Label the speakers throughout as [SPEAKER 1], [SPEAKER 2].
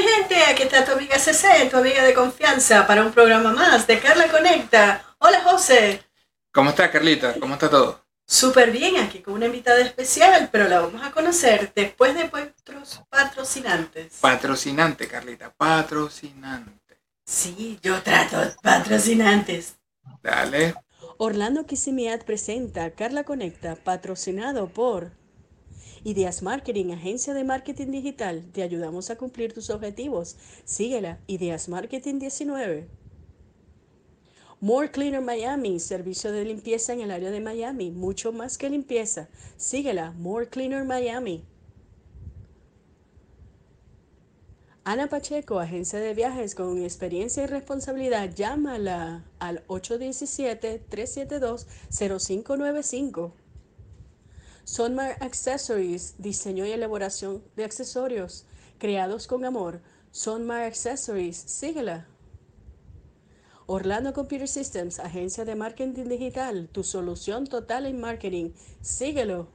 [SPEAKER 1] mi gente, aquí está tu amiga CC, tu amiga de confianza, para un programa más de Carla Conecta. Hola José.
[SPEAKER 2] ¿Cómo está Carlita? ¿Cómo está todo?
[SPEAKER 1] Súper bien, aquí con una invitada especial, pero la vamos a conocer después de nuestros patrocinantes.
[SPEAKER 2] Patrocinante, Carlita, patrocinante.
[SPEAKER 1] Sí, yo trato patrocinantes.
[SPEAKER 2] Dale.
[SPEAKER 1] Orlando Kisimiat presenta Carla Conecta, patrocinado por Ideas Marketing, agencia de marketing digital. Te ayudamos a cumplir tus objetivos. Síguela, Ideas Marketing 19. More Cleaner Miami, servicio de limpieza en el área de Miami, mucho más que limpieza. Síguela, More Cleaner Miami. Ana Pacheco, agencia de viajes con experiencia y responsabilidad, llámala al 817-372-0595. Sonmar Accessories, diseño y elaboración de accesorios creados con amor. Sonmar Accessories, síguela. Orlando Computer Systems, agencia de marketing digital, tu solución total en marketing. Síguelo.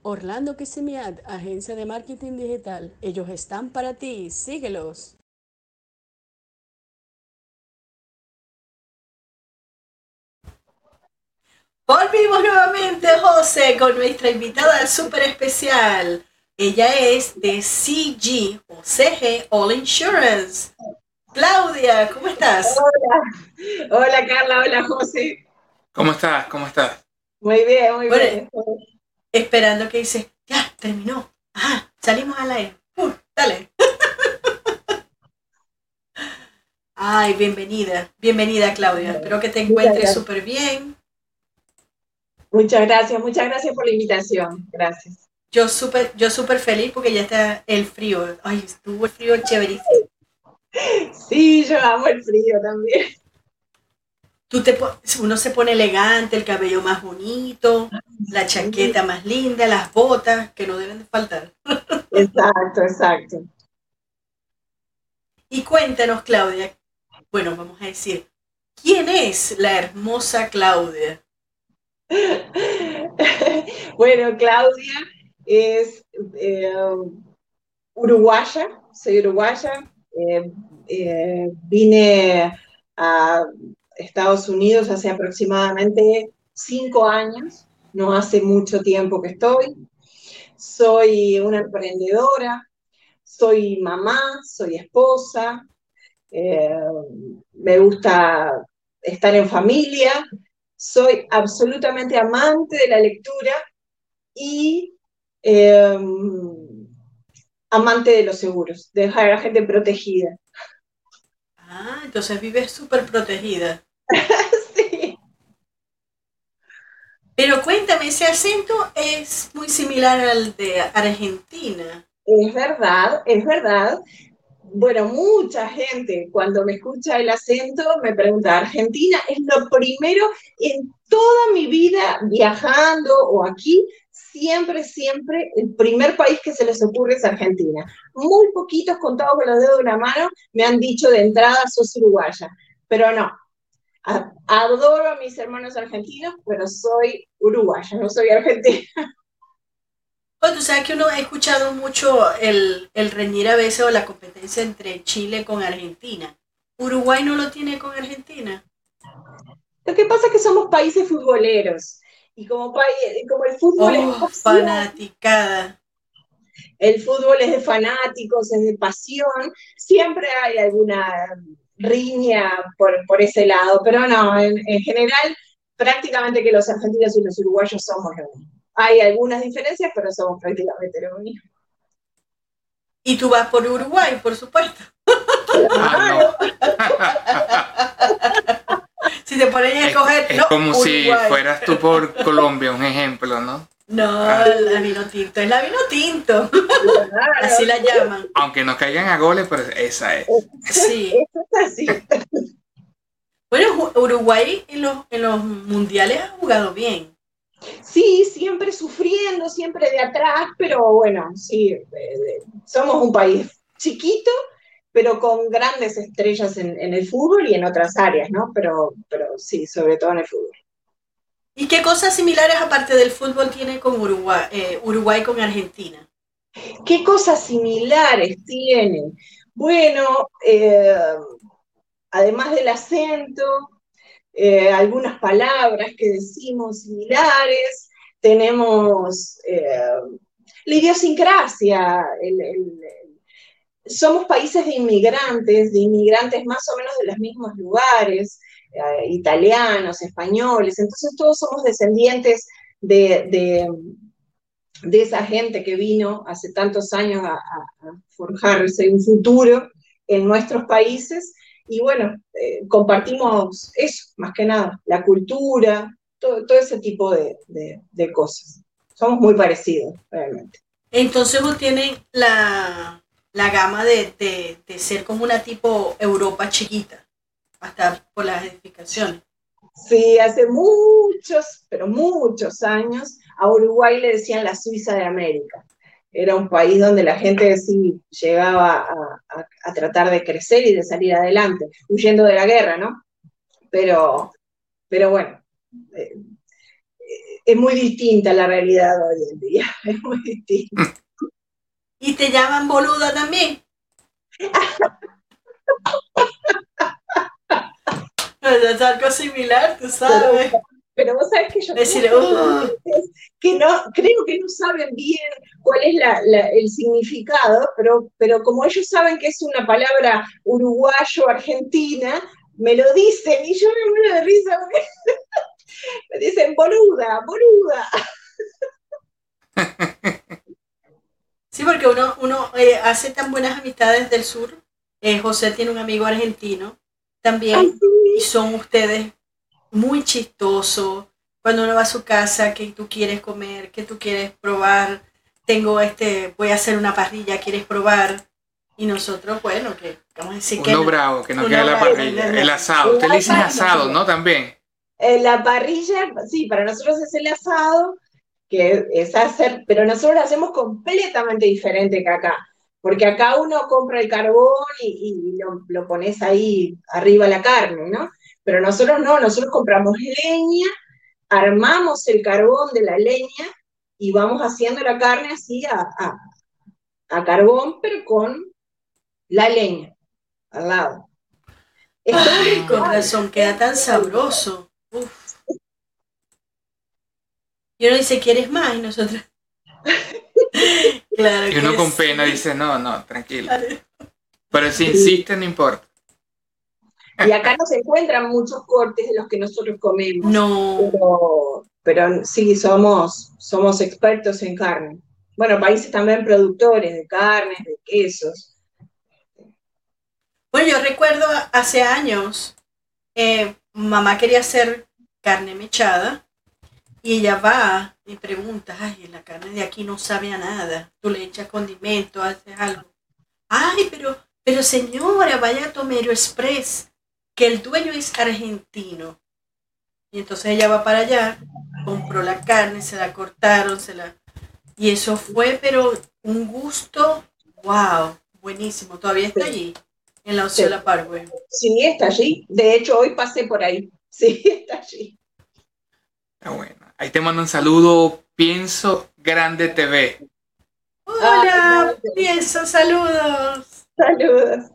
[SPEAKER 1] Orlando Kisimiad, agencia de marketing digital. Ellos están para ti. Síguelos. Volvimos nuevamente, José, con nuestra invitada súper especial. Ella es de CG o CG All Insurance. Claudia, ¿cómo estás?
[SPEAKER 3] Hola, hola Carla, hola José.
[SPEAKER 2] ¿Cómo estás? ¿Cómo estás?
[SPEAKER 3] Muy bien, muy bien.
[SPEAKER 1] Esperando que dice, ya, terminó. Ajá, salimos al aire. Uh, dale. Ay, bienvenida, bienvenida Claudia. Espero que te encuentres súper bien.
[SPEAKER 3] Muchas gracias, muchas gracias por la invitación. Gracias.
[SPEAKER 1] Yo súper yo super feliz porque ya está el frío. Ay, estuvo el frío chéverísimo.
[SPEAKER 3] Sí, yo amo el frío también.
[SPEAKER 1] Tú te, uno se pone elegante, el cabello más bonito, la chaqueta más linda, las botas que no deben de faltar.
[SPEAKER 3] Exacto, exacto.
[SPEAKER 1] Y cuéntanos, Claudia, bueno, vamos a decir, ¿quién es la hermosa Claudia?
[SPEAKER 3] bueno, Claudia es eh, uruguaya, soy uruguaya. Eh, eh, vine a Estados Unidos hace aproximadamente cinco años, no hace mucho tiempo que estoy. Soy una emprendedora, soy mamá, soy esposa, me gusta estar en familia, soy absolutamente amante de la lectura y em, amante de los seguros, de dejar a la gente protegida.
[SPEAKER 1] Ah, entonces vives súper protegida.
[SPEAKER 3] sí.
[SPEAKER 1] Pero cuéntame, ese acento es muy similar al de Argentina.
[SPEAKER 3] Es verdad, es verdad bueno, mucha gente cuando me escucha el acento me pregunta, Argentina es lo primero en toda mi vida viajando o aquí, siempre, siempre el primer país que se les ocurre es Argentina. Muy poquitos contados con los dedos de una mano me han dicho de entrada sos uruguaya, pero no. Adoro a mis hermanos argentinos, pero soy uruguaya, no soy argentina.
[SPEAKER 1] Bueno, tú sabes que uno ha escuchado mucho el, el reñir a veces o la competencia entre Chile con Argentina. ¿Uruguay no lo tiene con Argentina?
[SPEAKER 3] Lo que pasa es que somos países futboleros. Y como, como el fútbol es
[SPEAKER 1] oh, fanaticada.
[SPEAKER 3] El fútbol es de fanáticos, es de pasión. Siempre hay alguna riña por, por ese lado, pero no, en, en general, prácticamente que los argentinos y los uruguayos somos lo mismo. Hay algunas diferencias, pero somos prácticamente lo mismo.
[SPEAKER 1] Y tú vas por Uruguay, por supuesto.
[SPEAKER 2] Ah,
[SPEAKER 1] si te ponen a escoger.
[SPEAKER 2] Es, como si fueras tú por Colombia, un ejemplo, ¿no?
[SPEAKER 1] No, ah. la vino tinto, es la vino tinto. así la llaman.
[SPEAKER 2] Aunque no caigan a goles, pero esa es.
[SPEAKER 1] Sí.
[SPEAKER 3] es así.
[SPEAKER 1] Bueno, Uruguay en los, en los mundiales ha jugado bien.
[SPEAKER 3] Sí, siempre sufriendo, siempre de atrás, pero bueno, sí, somos un país chiquito, pero con grandes estrellas en, el fútbol y en otras áreas, ¿no? Pero, pero sí, sobre todo en el fútbol.
[SPEAKER 1] ¿Y qué cosas similares aparte del fútbol tiene con Uruguay, eh, Uruguay con Argentina?
[SPEAKER 3] ¿Qué cosas similares tienen? Bueno, eh, además del acento, eh, algunas palabras que decimos similares, tenemos eh, la idiosincrasia, somos países de inmigrantes, de inmigrantes más o menos de los mismos lugares, italianos, españoles, entonces todos somos descendientes de, de, esa gente que vino hace tantos años a, forjarse un futuro en nuestros países. Y bueno, eh, compartimos eso, más que nada, la cultura, todo, ese tipo de, cosas. Somos muy parecidos, realmente.
[SPEAKER 1] Entonces vos tienen la, gama de, de, ser como una tipo Europa chiquita, hasta por las edificaciones.
[SPEAKER 3] Sí, hace muchos, pero muchos años, a Uruguay le decían la Suiza de América. Era un país donde la gente sí llegaba a, tratar de crecer y de salir adelante, huyendo de la guerra, ¿no? Pero, pero bueno, eh, es muy distinta la realidad hoy en día, es muy distinta.
[SPEAKER 1] ¿Y te llaman boluda también? es algo similar, tú sabes.
[SPEAKER 3] Pero, vos sabes que yo
[SPEAKER 1] creo,
[SPEAKER 3] que no, creo que no saben bien cuál es el significado, pero, pero como ellos saben que es una palabra uruguayo-argentina, me lo dicen y yo me muero de risa. me dicen, boluda, boluda.
[SPEAKER 1] Sí, porque uno, uno eh, hace tan buenas amistades del sur. Eh, José tiene un amigo argentino también y son ustedes muy chistosos. Cuando uno va a su casa, que tú quieres comer, que tú quieres probar, tengo este, voy a hacer una parrilla, quieres probar. Y nosotros, bueno, que vamos a decir
[SPEAKER 2] uno que... bravo, que no quiere la parrilla. El asado, usted le dice asado, ¿no? También.
[SPEAKER 3] Eh, la parrilla, sí, para nosotros es el asado, que es hacer, pero nosotros lo hacemos completamente diferente que acá porque acá uno compra el carbón y, lo, pones ahí arriba la carne, ¿no? Pero nosotros no, nosotros compramos leña, armamos el carbón de la leña y vamos haciendo la carne así a, carbón, pero con la leña al lado.
[SPEAKER 1] Ay, con razón, queda tan sabroso. Uf. Y uno dice, ¿quieres más? Y nosotros.
[SPEAKER 2] y uno con pena dice, no, no, tranquilo. Pero si insiste, no importa.
[SPEAKER 3] Y acá no se encuentran muchos cortes de los que nosotros comemos.
[SPEAKER 1] No.
[SPEAKER 3] Pero, sí, somos, somos expertos en carne. Bueno, países también productores de carnes, de quesos.
[SPEAKER 1] Bueno, yo recuerdo hace años, eh, mamá quería hacer carne mechada y ella va y pregunta, ay, la carne de aquí no sabe a nada. Tú le echas condimento, haces algo. Ay, pero, pero señora, vaya a Tomero Express, que el dueño es argentino. Y entonces ella va para allá, compró la carne, se la cortaron, se la... Y eso fue, pero un gusto, wow, buenísimo. Todavía está allí, en la Ociola sí. Parkway.
[SPEAKER 3] Sí, está allí. De hecho, hoy pasé por ahí. Sí, está allí.
[SPEAKER 2] Está bueno. Ahí te mando un saludo, Pienso Grande TV.
[SPEAKER 1] Hola, Pienso, saludos.
[SPEAKER 3] Saludos.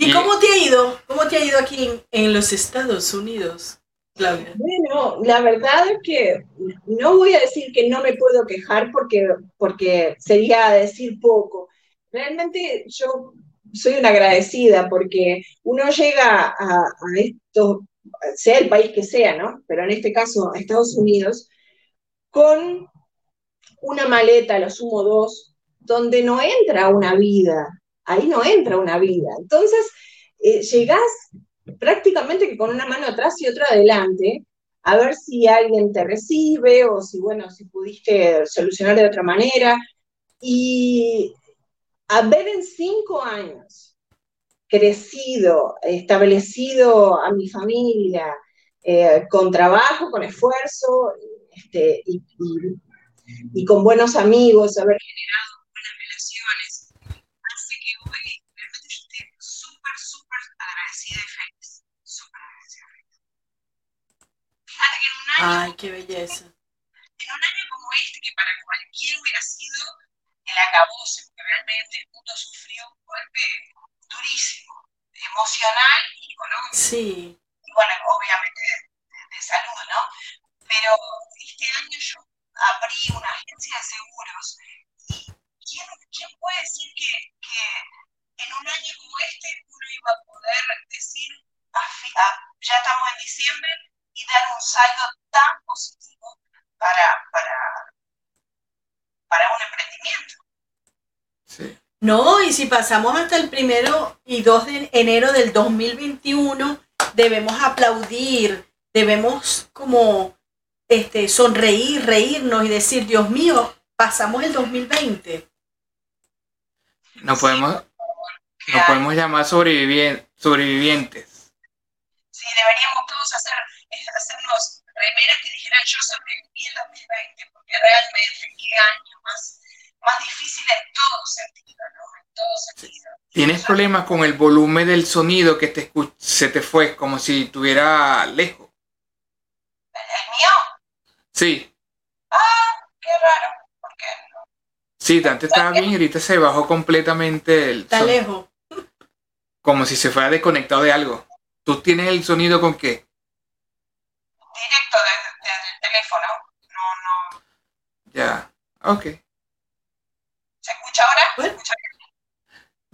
[SPEAKER 1] ¿Y, cómo te ha ido? ¿Cómo te ha ido aquí en, los Estados Unidos, Claudia?
[SPEAKER 3] Bueno, la verdad es que no voy a decir que no me puedo quejar porque, porque sería decir poco. Realmente yo soy una agradecida porque uno llega a, a estos sea el país que sea, ¿no? Pero en este caso, Estados Unidos, con una maleta, lo sumo dos, donde no entra una vida, ahí no entra una vida. Entonces, eh, llegás prácticamente que con una mano atrás y otra adelante, a ver si alguien te recibe o si, bueno, si pudiste solucionar de otra manera. Y a ver en cinco años crecido, establecido a mi familia, eh, con trabajo, con esfuerzo este, y, con buenos amigos, haber generado
[SPEAKER 1] Ay, qué belleza.
[SPEAKER 3] En un año como este, que para cualquiera hubiera sido el acabose, porque realmente el mundo sufrió un golpe durísimo, emocional y económico.
[SPEAKER 1] Sí. Pasamos hasta el primero y 2 de enero del 2021, debemos aplaudir, debemos como este, sonreír, reírnos y decir, Dios mío, pasamos el 2020.
[SPEAKER 2] No podemos, no podemos llamar sobrevivientes.
[SPEAKER 3] Sí, deberíamos todos hacer, hacernos remeras que dijeran yo sobreviví el 2020, porque realmente qué año más, más difícil en todo sentido.
[SPEAKER 2] ¿Tienes problemas con el volumen del sonido que te se te fue como si estuviera lejos?
[SPEAKER 3] ¿El mío?
[SPEAKER 2] Sí.
[SPEAKER 3] Ah, qué raro. ¿Por qué?
[SPEAKER 2] Sí, antes estaba bien y ahorita se bajó completamente el
[SPEAKER 1] Está lejos.
[SPEAKER 2] Como si se fuera desconectado de algo. ¿Tú tienes el sonido con qué?
[SPEAKER 3] Directo desde el teléfono. No, no.
[SPEAKER 2] Ya, ok.
[SPEAKER 3] ¿Se escucha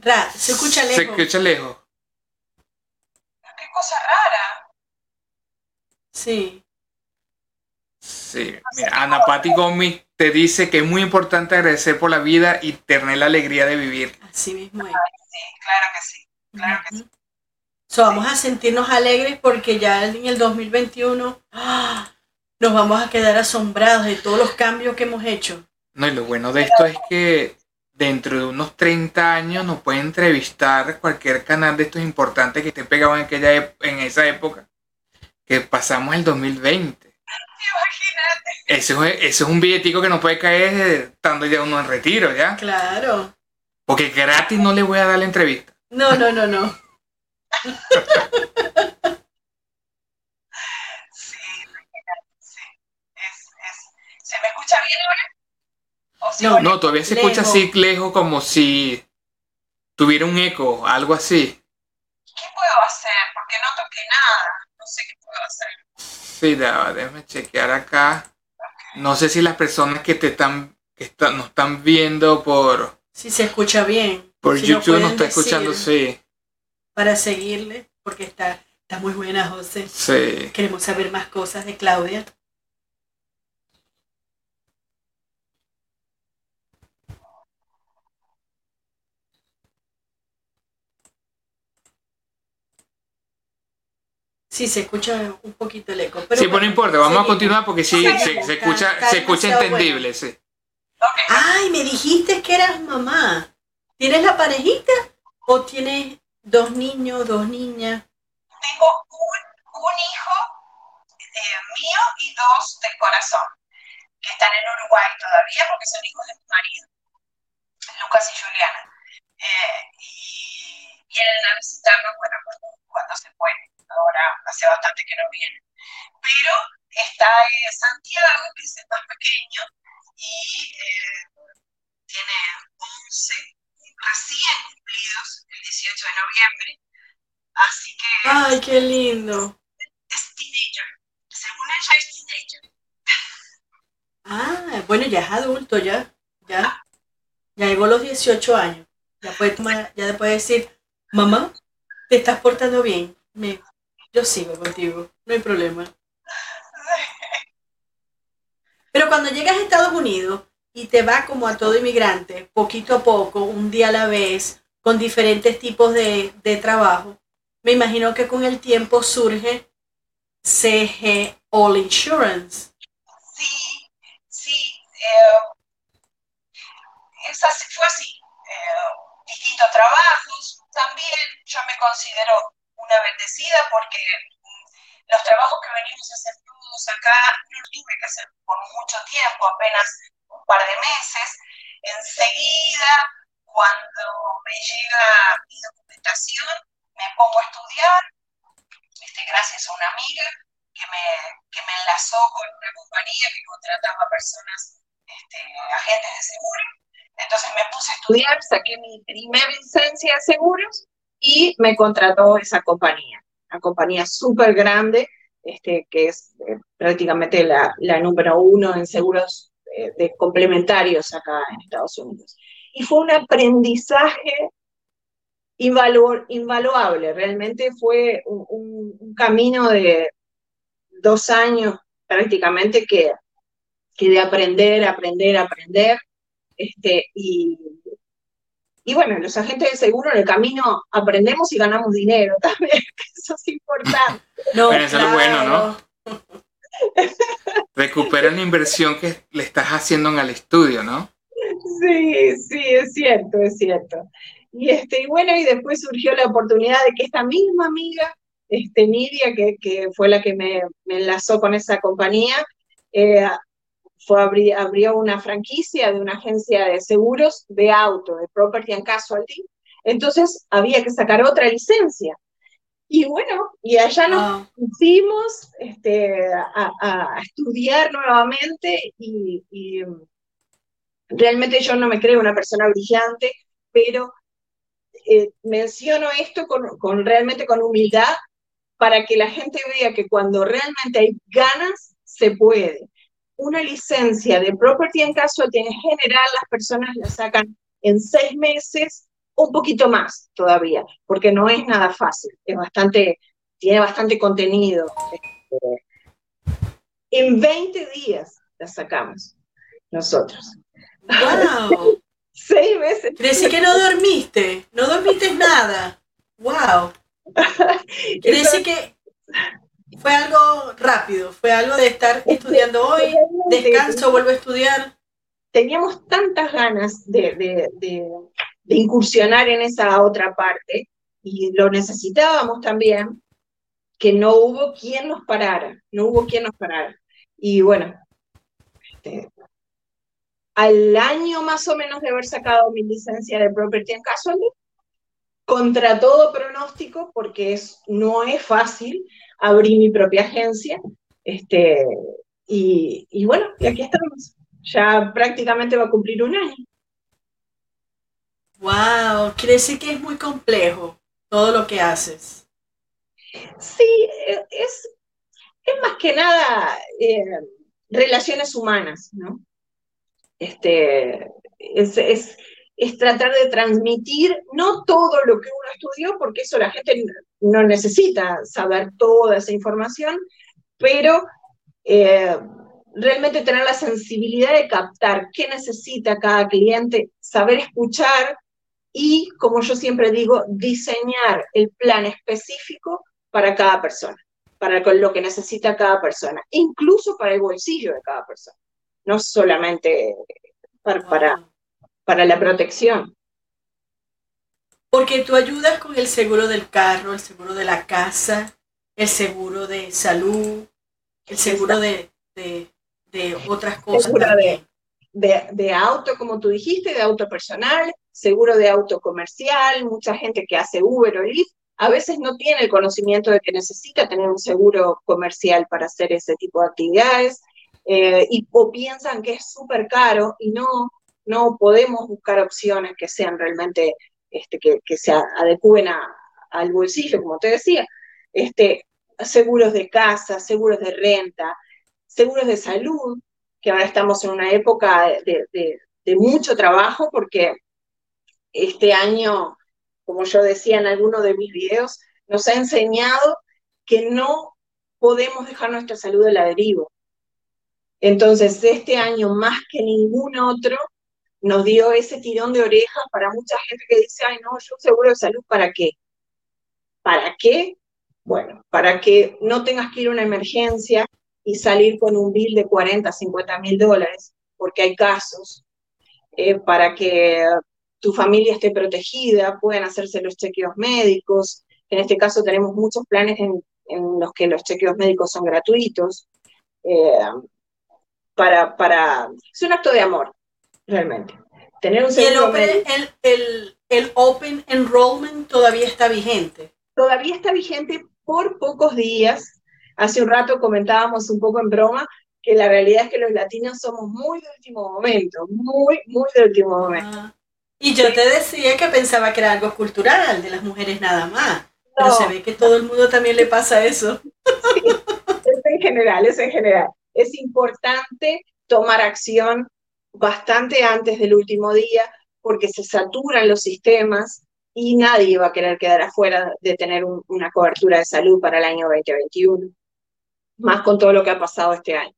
[SPEAKER 3] ahora? ¿Se escucha
[SPEAKER 1] se escucha lejos. Se
[SPEAKER 2] escucha lejos.
[SPEAKER 3] Qué cosa rara.
[SPEAKER 1] Sí.
[SPEAKER 2] Sí, mira, Ana Patti Gómez te dice que es muy importante agradecer por la vida y tener la alegría de vivir.
[SPEAKER 1] Así mismo es.
[SPEAKER 3] sí, claro que sí, claro que sí.
[SPEAKER 1] vamos a sentirnos alegres porque ya en el 2021 ¡ah! nos vamos a quedar asombrados de todos los cambios que hemos hecho.
[SPEAKER 2] No, y lo bueno de esto es que dentro de unos 30 años nos puede entrevistar cualquier canal de estos importantes que esté pegado en, aquella, en esa época que pasamos el 2020.
[SPEAKER 3] Imagínate.
[SPEAKER 2] Eso es, eso es un billetico que no puede caer estando ya uno en retiro, ¿ya?
[SPEAKER 1] Claro.
[SPEAKER 2] Porque gratis no le voy a dar la entrevista.
[SPEAKER 1] No, no, no, no.
[SPEAKER 3] sí, sí. ¿Se me escucha bien ahora?
[SPEAKER 2] No, no, todavía se escucha así lejos como si tuviera un eco, algo así.
[SPEAKER 3] ¿Qué puedo hacer? Porque no toqué nada. No sé qué puedo hacer. Sí,
[SPEAKER 2] déjame chequear acá. No sé si las personas que te están, que están, nos están viendo por...
[SPEAKER 1] Si se escucha bien.
[SPEAKER 2] Por YouTube nos está escuchando, sí.
[SPEAKER 1] Para seguirle, porque está, está muy buena, José.
[SPEAKER 2] Sí.
[SPEAKER 1] Queremos saber más cosas de Claudia. Sí, se escucha un poquito el eco.
[SPEAKER 2] sí, pues no importa, vamos a continuar porque sí, se, escucha, se escucha entendible, sí.
[SPEAKER 1] Ay, me dijiste que eras mamá. ¿Tienes la parejita o tienes dos niños, dos niñas?
[SPEAKER 3] Tengo un, hijo eh, mío y dos del corazón, que están en Uruguay todavía porque son hijos de mi marido, Lucas y Juliana. Eh, y vienen a visitarnos bueno, cuando se puede ahora hace bastante que no viene. Pero está eh, Santiago, que es el más pequeño, y eh, tiene 11 recién cumplidos el 18 de noviembre. Así que.
[SPEAKER 1] ¡Ay, qué lindo!
[SPEAKER 3] Es teenager. Según ella es teenager.
[SPEAKER 1] Ah, bueno, ya es adulto, ya. Ya. Ya llegó los 18 años. Ya puede, tomar, ya puede decir, mamá, te estás portando bien. Me, yo sigo contigo, no hay problema. Pero cuando llegas a Estados Unidos y te va como a todo inmigrante, poquito a poco, un día a la vez, con diferentes tipos de, trabajo, me imagino que con el tiempo surge CG All Insurance.
[SPEAKER 3] Sí, sí. Eh, fue así. Eh, distintos trabajos. También yo me considero una bendecida porque los trabajos que venimos hacer todos acá no los tuve que hacer por mucho tiempo, apenas un par de meses. Enseguida, cuando me llega mi documentación, me pongo a estudiar, este, gracias a una amiga que me, que me enlazó con una compañía que contrataba personas, este, agentes de seguro. Entonces me puse a estudiar, saqué mi primera licencia de seguros y me contrató esa compañía, una compañía súper grande, este, que es eh, prácticamente la, la, número uno en seguros eh, de complementarios acá en Estados Unidos. Y fue un aprendizaje invaluable, realmente fue un, camino de dos años prácticamente que, que de aprender, aprender, aprender, este, y, y bueno, los agentes de seguro en el camino aprendemos y ganamos dinero también, eso es importante.
[SPEAKER 2] No, eso es bueno, ¿no? Recuperan la inversión que le estás haciendo en el estudio, ¿no?
[SPEAKER 3] Sí, sí, es cierto, es cierto. Y, este, y bueno, y después surgió la oportunidad de que esta misma amiga, este, Nidia, que, que fue la que me, me enlazó con esa compañía, eh, fue, abrió una franquicia de una agencia de seguros de auto, de Property and Casualty. Entonces había que sacar otra licencia. Y bueno, y allá nos pusimos este, a, estudiar nuevamente y, y, realmente yo no me creo una persona brillante, pero eh, menciono esto con, con, realmente con humildad para que la gente vea que cuando realmente hay ganas, se puede. Una licencia de property en caso en general las personas la sacan en seis meses, un poquito más todavía, porque no es nada fácil, es bastante, tiene bastante contenido. En 20 días la sacamos nosotros.
[SPEAKER 1] ¡Wow!
[SPEAKER 3] Seis meses.
[SPEAKER 1] Quiere que no dormiste, no dormiste nada. ¡Wow! Que fue algo rápido, fue algo de estar estudiando hoy, descanso, vuelvo a estudiar.
[SPEAKER 3] Teníamos tantas ganas de, de, incursionar en esa otra parte y lo necesitábamos también, que no hubo quien nos parara, no hubo quien nos parara. Y bueno, este, al año más o menos de haber sacado mi licencia de Property and Casualty, contra todo pronóstico, porque es, no es fácil, abrir mi propia agencia, este, y, y bueno, y aquí estamos. Ya prácticamente va a cumplir un año.
[SPEAKER 1] Wow, quiere decir que es muy complejo todo lo que haces.
[SPEAKER 3] Sí, es, es más que nada eh, relaciones humanas, ¿no? este, es, es, es, tratar de transmitir no todo lo que uno estudió, porque eso la gente no necesita saber toda esa información, pero eh, realmente tener la sensibilidad de captar qué necesita cada cliente, saber escuchar y, como yo siempre digo, diseñar el plan específico para cada persona, para lo que necesita cada persona, incluso para el bolsillo de cada persona no solamente para, para, para la protección.
[SPEAKER 1] Porque tú ayudas con el seguro del carro, el seguro de la casa, el seguro de salud, el seguro de, de, otras cosas.
[SPEAKER 3] De, de, auto, como tú dijiste, de auto personal, seguro de auto comercial, mucha gente que hace Uber o Lyft, a veces no tiene el conocimiento de que necesita tener un seguro comercial para hacer ese tipo de actividades. Eh, y, o piensan que es súper caro y no, no podemos buscar opciones que sean realmente, este, que, se adecúen al bolsillo, como te decía. Este, seguros de casa, seguros de renta, seguros de salud, que ahora estamos en una época de mucho trabajo porque este año, como yo decía en alguno de mis videos, nos ha enseñado que no podemos dejar nuestra salud de la deriva. Entonces, este año más que ningún otro nos dio ese tirón de orejas para mucha gente que dice, ay, no, yo seguro de salud, ¿para qué? ¿Para qué? Bueno, para que no tengas que ir a una emergencia y salir con un bill de 40, 50 mil dólares, porque hay casos, eh, para que tu familia esté protegida, puedan hacerse los chequeos médicos. En este caso tenemos muchos planes en, los que los chequeos médicos son gratuitos. Eh, para, para, es un acto de amor, realmente.
[SPEAKER 1] Tener un ¿Y el open, el, el, open Enrollment todavía está vigente?
[SPEAKER 3] Todavía está vigente por pocos días. Hace un rato comentábamos un poco en broma que la realidad es que los latinos somos muy de último momento, muy, muy de último momento. Ah.
[SPEAKER 1] Y yo te decía que pensaba que era algo cultural, de las mujeres nada más. Pero se ve que todo el mundo también le pasa eso.
[SPEAKER 3] es en general, es en general. Es importante tomar acción bastante antes del último día porque se saturan los sistemas y nadie va a querer quedar afuera de tener una cobertura de salud para el año 2021, más con todo lo que ha pasado este año.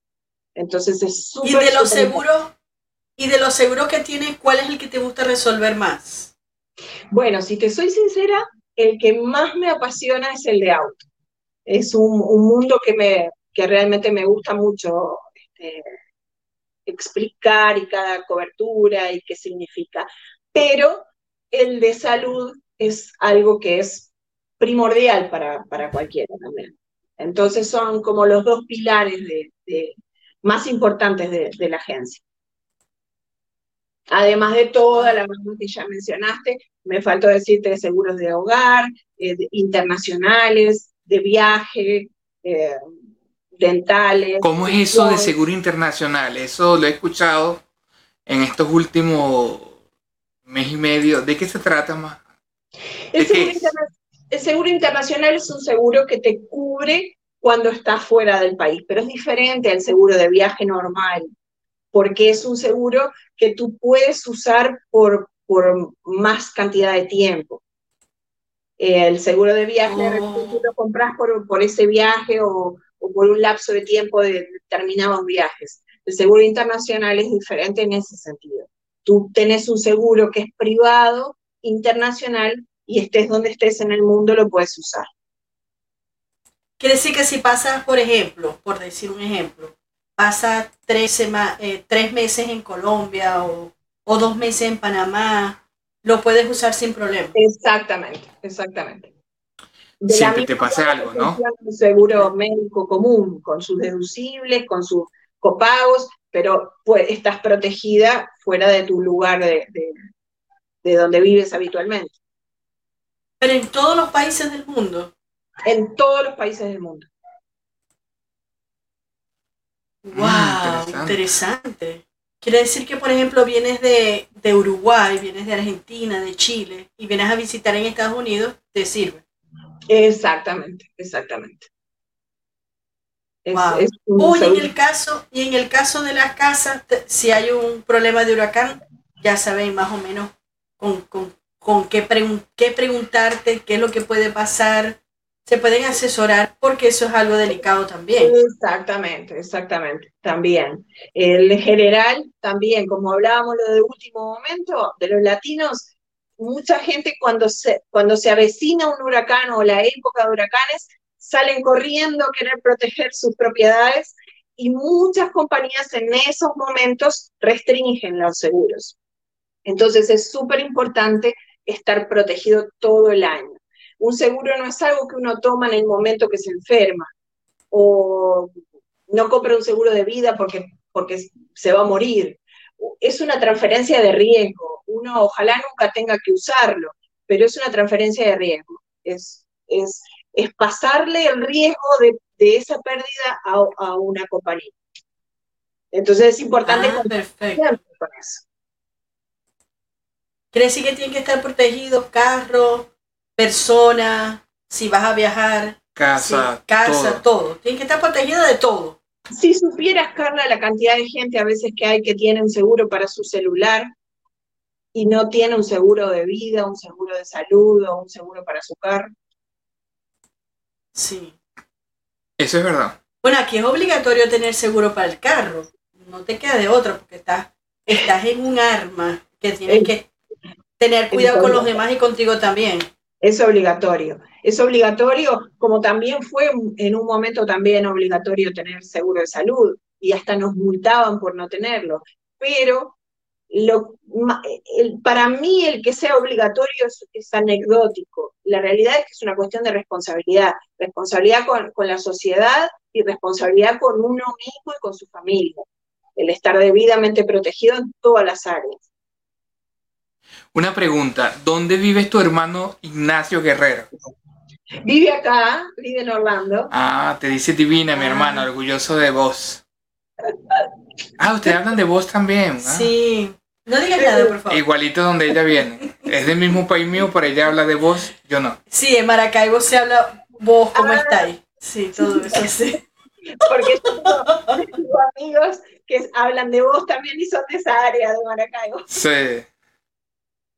[SPEAKER 3] Entonces es súper...
[SPEAKER 1] ¿Y de los seguros? ¿Y de los seguros que tienes, cuál es el que te gusta resolver más?
[SPEAKER 3] Bueno, si te soy sincera, el que más me apasiona es el de auto. Es un, mundo que, me, que realmente me gusta mucho este, explicar y cada cobertura y qué significa. Pero el de salud es algo que es primordial para, para cualquiera también. Entonces son como los dos pilares de, más importantes de, la agencia. Además de toda la que ya mencionaste, me faltó decirte de seguros de hogar, eh, internacionales, de viaje, eh, dentales.
[SPEAKER 2] ¿Cómo es eso de seguro internacional? Eso lo he escuchado en estos últimos mes y medio. ¿De qué se trata más?
[SPEAKER 3] El seguro, internacional es un seguro que te cubre cuando estás fuera del país, pero es diferente al seguro de viaje normal, porque es un seguro que tú puedes usar por, por más cantidad de tiempo. El seguro de viaje, oh. tú lo compras por, por ese viaje o, o por un lapso de tiempo de determinados viajes. El seguro internacional es diferente en ese sentido. Tú tenés un seguro que es privado, internacional, y estés donde estés en el mundo, lo puedes usar.
[SPEAKER 1] Quiere decir que si pasas, por ejemplo, por decir un ejemplo, pasa tres, eh, tres meses en Colombia o, o dos meses en Panamá, lo puedes usar sin problema.
[SPEAKER 3] Exactamente, exactamente.
[SPEAKER 2] Siempre te pasa algo, ¿no?
[SPEAKER 3] Un seguro médico común, con sus deducibles, con sus copagos, pero pues, estás protegida fuera de tu lugar de, de donde vives habitualmente.
[SPEAKER 1] Pero en todos los países del mundo.
[SPEAKER 3] En todos los países del mundo.
[SPEAKER 1] Wow, mm, interesante. Quiere decir que, por ejemplo, vienes de, de, Uruguay, vienes de Argentina, de Chile, y vienes a visitar en Estados Unidos, te sirve.
[SPEAKER 3] Exactamente, exactamente.
[SPEAKER 1] Es, Uy, en el caso, y en el caso de las casas, si hay un problema de huracán, ya saben más o menos con, con, con qué, qué preguntarte, qué es lo que puede pasar. Se pueden asesorar porque eso es algo delicado también.
[SPEAKER 3] Exactamente, exactamente, también. El general, también, como hablábamos lo de último momento, de los latinos, mucha gente cuando se, cuando se avecina un huracán o la época de huracanes, salen corriendo a querer proteger sus propiedades y muchas compañías en esos momentos restringen los seguros. Entonces es súper importante estar protegido todo el año. Un seguro no es algo que uno toma en el momento que se enferma o no compra un seguro de vida porque, porque se va a morir. Es una transferencia de riesgo uno ojalá nunca tenga que usarlo, pero es una transferencia de riesgo. Es, es, es pasarle el riesgo de, de esa pérdida a, a, una compañía. Entonces es importante
[SPEAKER 1] ah, perfecto. con eso. Quiere decir que tienen que estar protegidos carros, personas, si vas a viajar,
[SPEAKER 2] casa,
[SPEAKER 1] casa, todo. todo. Tienen que estar protegidos de todo.
[SPEAKER 3] Si supieras, Carla, la cantidad de gente a veces que hay que tiene un seguro para su celular, y no tiene un seguro de vida, un seguro de salud o un seguro para su carro.
[SPEAKER 1] Sí.
[SPEAKER 2] Eso es verdad.
[SPEAKER 1] Bueno, aquí es obligatorio tener seguro para el carro. No te queda de otro porque estás, estás en un arma que tienes que tener cuidado con los demás y contigo también.
[SPEAKER 3] Es obligatorio. Es obligatorio, como también fue en un momento también obligatorio tener seguro de salud y hasta nos multaban por no tenerlo. Pero lo, para mí el que sea obligatorio es, anecdótico. La realidad es que es una cuestión de responsabilidad, responsabilidad con, con, la sociedad y responsabilidad con uno mismo y con su familia, el estar debidamente protegido en todas las áreas.
[SPEAKER 2] Una pregunta, ¿dónde vive tu hermano Ignacio Guerrero?
[SPEAKER 3] Vive acá, vive en Orlando.
[SPEAKER 2] Ah, te dice divina, mi hermano, orgulloso de vos. Ah, ustedes hablan de vos también.
[SPEAKER 1] Sí, No digas nada, por favor.
[SPEAKER 2] Igualito donde ella viene. Es del mismo país mío, pero ella habla de vos, yo no.
[SPEAKER 1] Sí, en Maracaibo se habla vos, ¿cómo estáis? Sí, todo eso sí.
[SPEAKER 3] Porque tengo amigos que hablan de vos también y son de esa área de Maracaibo.
[SPEAKER 2] Sí.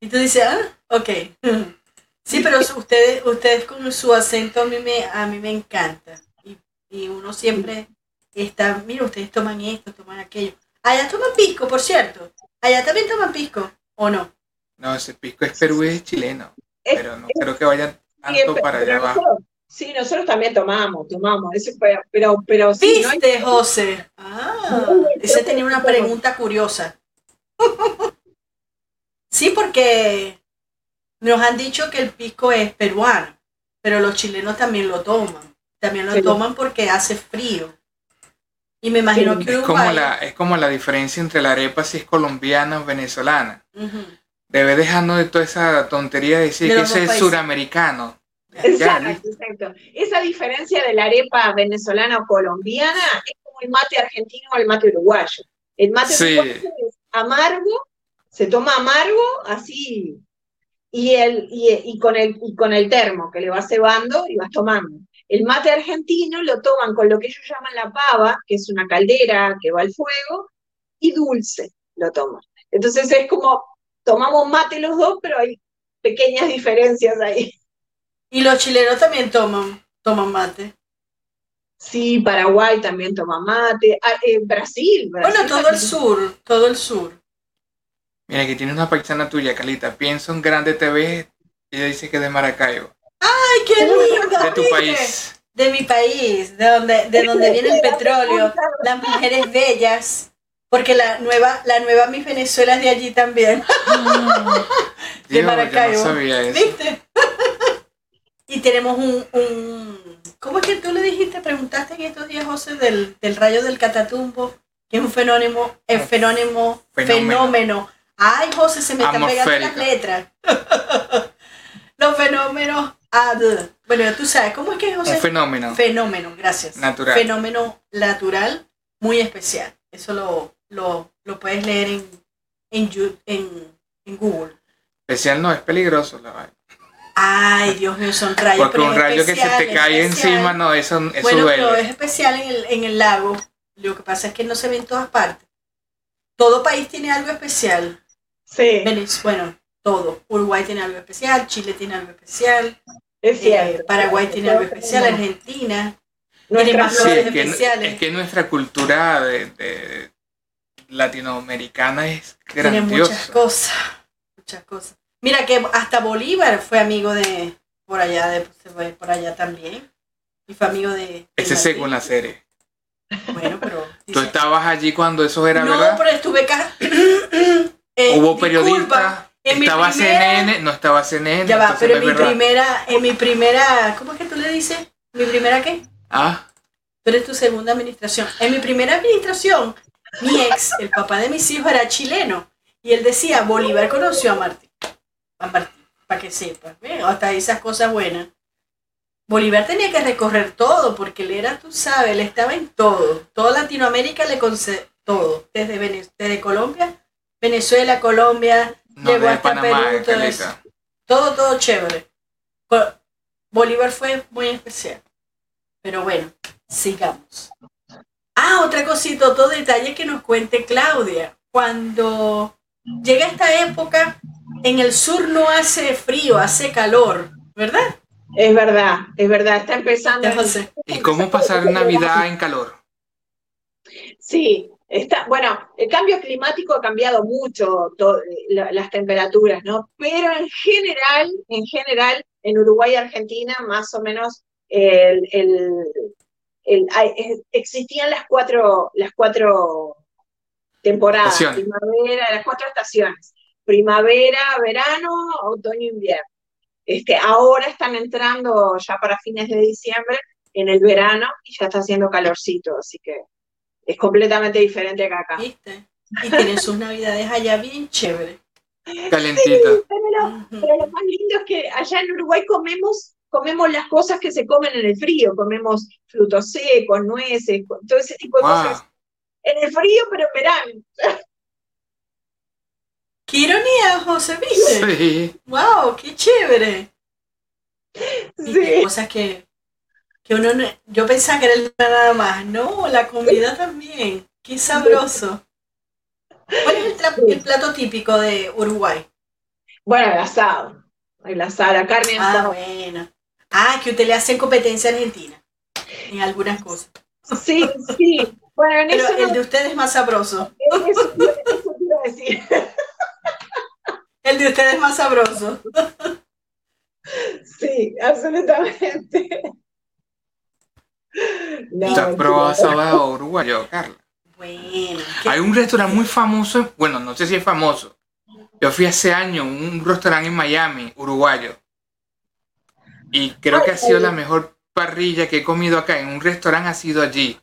[SPEAKER 1] Y tú dices, ah, ok. Sí, pero ustedes, ustedes con su acento a mí me, a mí me encanta. Y, y uno siempre está, mira, ustedes toman esto, toman aquello. Allá toman pisco, por cierto. Allá también toman pisco, ¿o no?
[SPEAKER 2] No, ese pisco es Perú es chileno.
[SPEAKER 3] Es-
[SPEAKER 2] Pero no creo que vayan tanto
[SPEAKER 3] Sí,
[SPEAKER 2] para allá abajo.
[SPEAKER 3] nosotros- Sí, nosotros también tomamos, tomamos. Eso, pero, pero, pero sí, ¿no?
[SPEAKER 1] ¿Viste, José? Ah, ese tenía una pregunta curiosa. Sí, porque nos han dicho que el pisco es peruano, pero los chilenos también lo toman. También lo
[SPEAKER 3] Sí.
[SPEAKER 1] toman porque hace frío. Y me imagino
[SPEAKER 3] Sí.
[SPEAKER 1] que
[SPEAKER 2] Es como,
[SPEAKER 1] Uruguay...
[SPEAKER 2] la, es como la diferencia entre la arepa si es colombiana o venezolana. Debe dejarnos de toda esa tontería de decir
[SPEAKER 1] De
[SPEAKER 2] que ese es suramericano.
[SPEAKER 3] Exacto, exacto. Esa diferencia de la arepa venezolana o colombiana es como el mate argentino o el mate uruguayo. El mate
[SPEAKER 2] Sí.
[SPEAKER 3] uruguayo es amargo, se toma amargo, así, y, el, y, y con el, y con el termo que le vas cebando y vas tomando. El mate argentino lo toman con lo que ellos llaman la pava, que es una caldera que va al fuego, y dulce lo toman. Entonces es como, tomamos mate los dos, pero hay pequeñas diferencias ahí.
[SPEAKER 1] Y los chilenos también toman, toman mate.
[SPEAKER 3] Sí, Paraguay también toma mate. Ah, eh, Brasil, Brasil
[SPEAKER 1] Bueno, todo el sur, todo el sur.
[SPEAKER 2] Mira, que tiene una paisana tuya, Calita. Pienso en Grande TV y ella dice que es de Maracaibo.
[SPEAKER 1] ¡Ay, qué lindo!
[SPEAKER 2] De tu
[SPEAKER 1] ¿viste?
[SPEAKER 2] país.
[SPEAKER 1] De mi país, de donde, de donde viene el petróleo, las mujeres bellas, porque la nueva, la nueva Miss Venezuela es de allí también, de
[SPEAKER 2] Dios, yo
[SPEAKER 1] Maracaibo.
[SPEAKER 2] no sabía eso.
[SPEAKER 1] ¿Viste? y tenemos un, un, ¿cómo es que tú le dijiste, preguntaste en estos días, José, del, del rayo del catatumbo, que es un fenómeno, el fenómeno,
[SPEAKER 2] Fenómeno.
[SPEAKER 1] fenómeno. Ay, José, se me están pegando las letras. Los fenómenos, ah, bueno, tú sabes, ¿cómo es que es, José?
[SPEAKER 2] Un fenómeno.
[SPEAKER 1] Fenómeno, gracias.
[SPEAKER 2] Natural.
[SPEAKER 1] Fenómeno natural muy especial. Eso lo, lo, lo puedes leer en, en, en, en Google.
[SPEAKER 2] Especial no, es peligroso la vaina.
[SPEAKER 1] Ay, Dios mío, son rayos.
[SPEAKER 2] Porque
[SPEAKER 1] pero
[SPEAKER 2] un rayo que se te cae
[SPEAKER 1] especial.
[SPEAKER 2] encima, no, eso, eso
[SPEAKER 1] Bueno, pero
[SPEAKER 2] duele.
[SPEAKER 1] es especial en el, en el lago. Lo que pasa es que no se ve en todas partes. Todo país tiene algo especial.
[SPEAKER 3] Sí,
[SPEAKER 1] Venez- Bueno, todo. Uruguay tiene algo especial, Chile tiene algo especial,
[SPEAKER 3] es
[SPEAKER 1] eh. Paraguay tiene algo especial, Argentina.
[SPEAKER 3] Nuestra
[SPEAKER 1] más
[SPEAKER 2] Sí,
[SPEAKER 1] flores
[SPEAKER 2] es que,
[SPEAKER 1] especiales.
[SPEAKER 2] es que nuestra cultura de, de latinoamericana es
[SPEAKER 1] Tiene muchas
[SPEAKER 2] grandiosa.
[SPEAKER 1] cosas, muchas cosas. Mira que hasta Bolívar fue amigo de por allá, de se fue por allá también. Y fue amigo de. de
[SPEAKER 2] Ese
[SPEAKER 1] Martín.
[SPEAKER 2] según la serie.
[SPEAKER 1] Bueno, pero.
[SPEAKER 2] Tú
[SPEAKER 1] dice-
[SPEAKER 2] estabas allí cuando eso era
[SPEAKER 1] no,
[SPEAKER 2] verdad.
[SPEAKER 1] pero estuve acá. Eh,
[SPEAKER 2] Hubo periodistas. Estaba
[SPEAKER 1] primera-
[SPEAKER 2] CNN, no estaba CNN.
[SPEAKER 1] Ya va, pero en
[SPEAKER 2] es
[SPEAKER 1] mi
[SPEAKER 2] verdad.
[SPEAKER 1] primera, en mi primera, ¿cómo es que tú le dices? ¿Mi primera qué?
[SPEAKER 2] Ah,
[SPEAKER 1] Tú eres tu segunda administración. En mi primera administración, mi ex, el papá de mis hijos, era chileno. Y él decía, Bolívar conoció a Martín. A Martín, para que sepas. ¿eh? Hasta esas cosas buenas. Bolívar tenía que recorrer todo, porque él era, tú sabes, él estaba en todo. Toda Latinoamérica le concede todo. Desde, Vene- desde Colombia, Venezuela, Colombia,
[SPEAKER 2] no,
[SPEAKER 1] Llegó hasta
[SPEAKER 2] Panamá,
[SPEAKER 1] Perú, todo
[SPEAKER 2] Caleta.
[SPEAKER 1] todo, todo chévere. Bolívar fue muy especial. Pero bueno, sigamos. Ah, otra cosita, otro detalle que nos cuente Claudia. Cuando llega esta época, en el sur no hace frío, hace calor, ¿verdad?
[SPEAKER 3] Es verdad, es verdad, está empezando.
[SPEAKER 2] ¿Y cómo pasar Navidad en calor?
[SPEAKER 3] Sí, está, bueno, el cambio climático ha cambiado mucho to- la- las temperaturas, ¿no? Pero en general, en general, en Uruguay y Argentina, más o menos, el, el- el- hay- es- existían las cuatro, las cuatro temporadas, primavera, las cuatro estaciones, primavera, verano, otoño, invierno. Este, ahora están entrando ya para fines de diciembre en el verano y ya está haciendo calorcito, así que es completamente diferente que acá.
[SPEAKER 1] ¿Viste? Y tienen sus navidades allá bien chévere.
[SPEAKER 2] Calentita.
[SPEAKER 3] Pero lo,
[SPEAKER 1] Ujú.
[SPEAKER 3] pero lo más lindo es que allá en Uruguay comemos, comemos las cosas que se comen en el frío, comemos frutos secos, nueces, todo ese tipo de
[SPEAKER 2] Wow.
[SPEAKER 3] cosas. En el frío, pero en verano.
[SPEAKER 1] ¡Qué ironía, José, viste!
[SPEAKER 2] Sí.
[SPEAKER 1] ¡Wow! ¡Qué chévere! Y qué
[SPEAKER 3] Sí.
[SPEAKER 1] cosas que, que uno no- yo pensaba que era el nada más. No, la comida también. ¡Qué sabroso! ¿Cuál es el, tra- el plato típico de Uruguay?
[SPEAKER 3] Bueno, el asado. El asado, la carne
[SPEAKER 1] Ah,
[SPEAKER 3] asada.
[SPEAKER 1] bueno. Ah, que usted le hace competencia a Argentina en algunas cosas.
[SPEAKER 3] Sí, sí. Bueno, en
[SPEAKER 1] Pero
[SPEAKER 3] eso,
[SPEAKER 1] el
[SPEAKER 3] no-
[SPEAKER 1] de usted es más sabroso.
[SPEAKER 3] eso, eso a decir.
[SPEAKER 1] El de usted es más sabroso.
[SPEAKER 3] Sí, absolutamente. No,
[SPEAKER 2] ¿Usted ha probado uruguayo, Carla?
[SPEAKER 1] Bueno. ¿qué-
[SPEAKER 2] Hay un restaurante muy famoso, bueno, no sé si es famoso. Yo fui hace años a un restaurante en Miami, uruguayo. Y creo que ha sido la mejor parrilla que he comido acá. En un restaurante ha sido allí.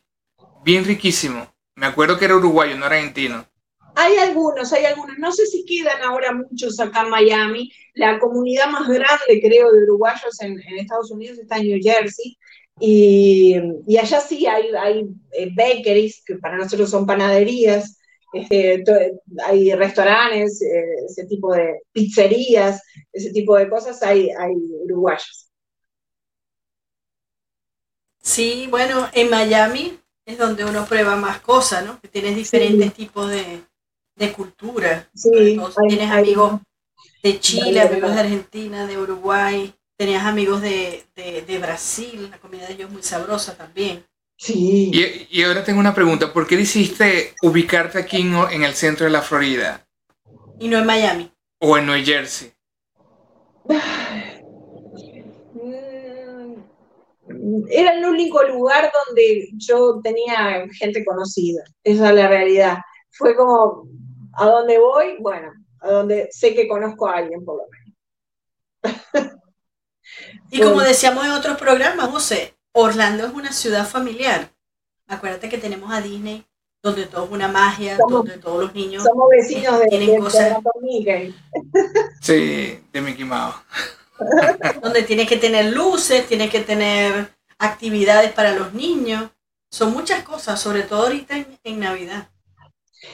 [SPEAKER 2] Bien riquísimo. Me acuerdo que era uruguayo, no argentino.
[SPEAKER 3] Hay algunos, hay algunos. No sé si quedan ahora muchos acá en Miami. La comunidad más grande, creo, de uruguayos en, en Estados Unidos está en New Jersey. Y, y allá sí hay, hay eh, bakeries, que para nosotros son panaderías. este, hay restaurantes, eh, ese tipo de pizzerías, ese tipo de cosas, hay, hay uruguayos.
[SPEAKER 1] Sí, bueno, en Miami es donde uno prueba más cosas, ¿no? Que tienes diferentes tipos de, de cultura.
[SPEAKER 3] Sí, hay-
[SPEAKER 1] tienes
[SPEAKER 3] hay-
[SPEAKER 1] amigos de Chile, amigos de Argentina, de Uruguay, tenías amigos de, de, de Brasil, la comida de ellos es muy sabrosa también.
[SPEAKER 3] Sí.
[SPEAKER 2] Y, y ahora tengo una pregunta. ¿Por qué decidiste ubicarte aquí en, en el centro de la Florida?
[SPEAKER 1] Y no en Miami.
[SPEAKER 2] O en New Jersey.
[SPEAKER 3] Mm, Era el único lugar donde yo tenía gente conocida, esa es la realidad. Fue como, ¿a dónde voy? Bueno, a donde sé que conozco a alguien por lo menos.
[SPEAKER 1] Y como decíamos en otros programas, José, Orlando es una ciudad familiar. Acuérdate que tenemos a Disney, donde todo es una magia,
[SPEAKER 3] Somos-
[SPEAKER 1] donde todos los niños...
[SPEAKER 3] Somos vecinos de,
[SPEAKER 1] Tienen
[SPEAKER 3] de, de
[SPEAKER 1] cosas-
[SPEAKER 3] Mickey.
[SPEAKER 2] Sí, de Mickey Mouse.
[SPEAKER 1] donde tienes que tener luces, tienes que tener actividades para los niños. Son muchas cosas, sobre todo ahorita en, en Navidad.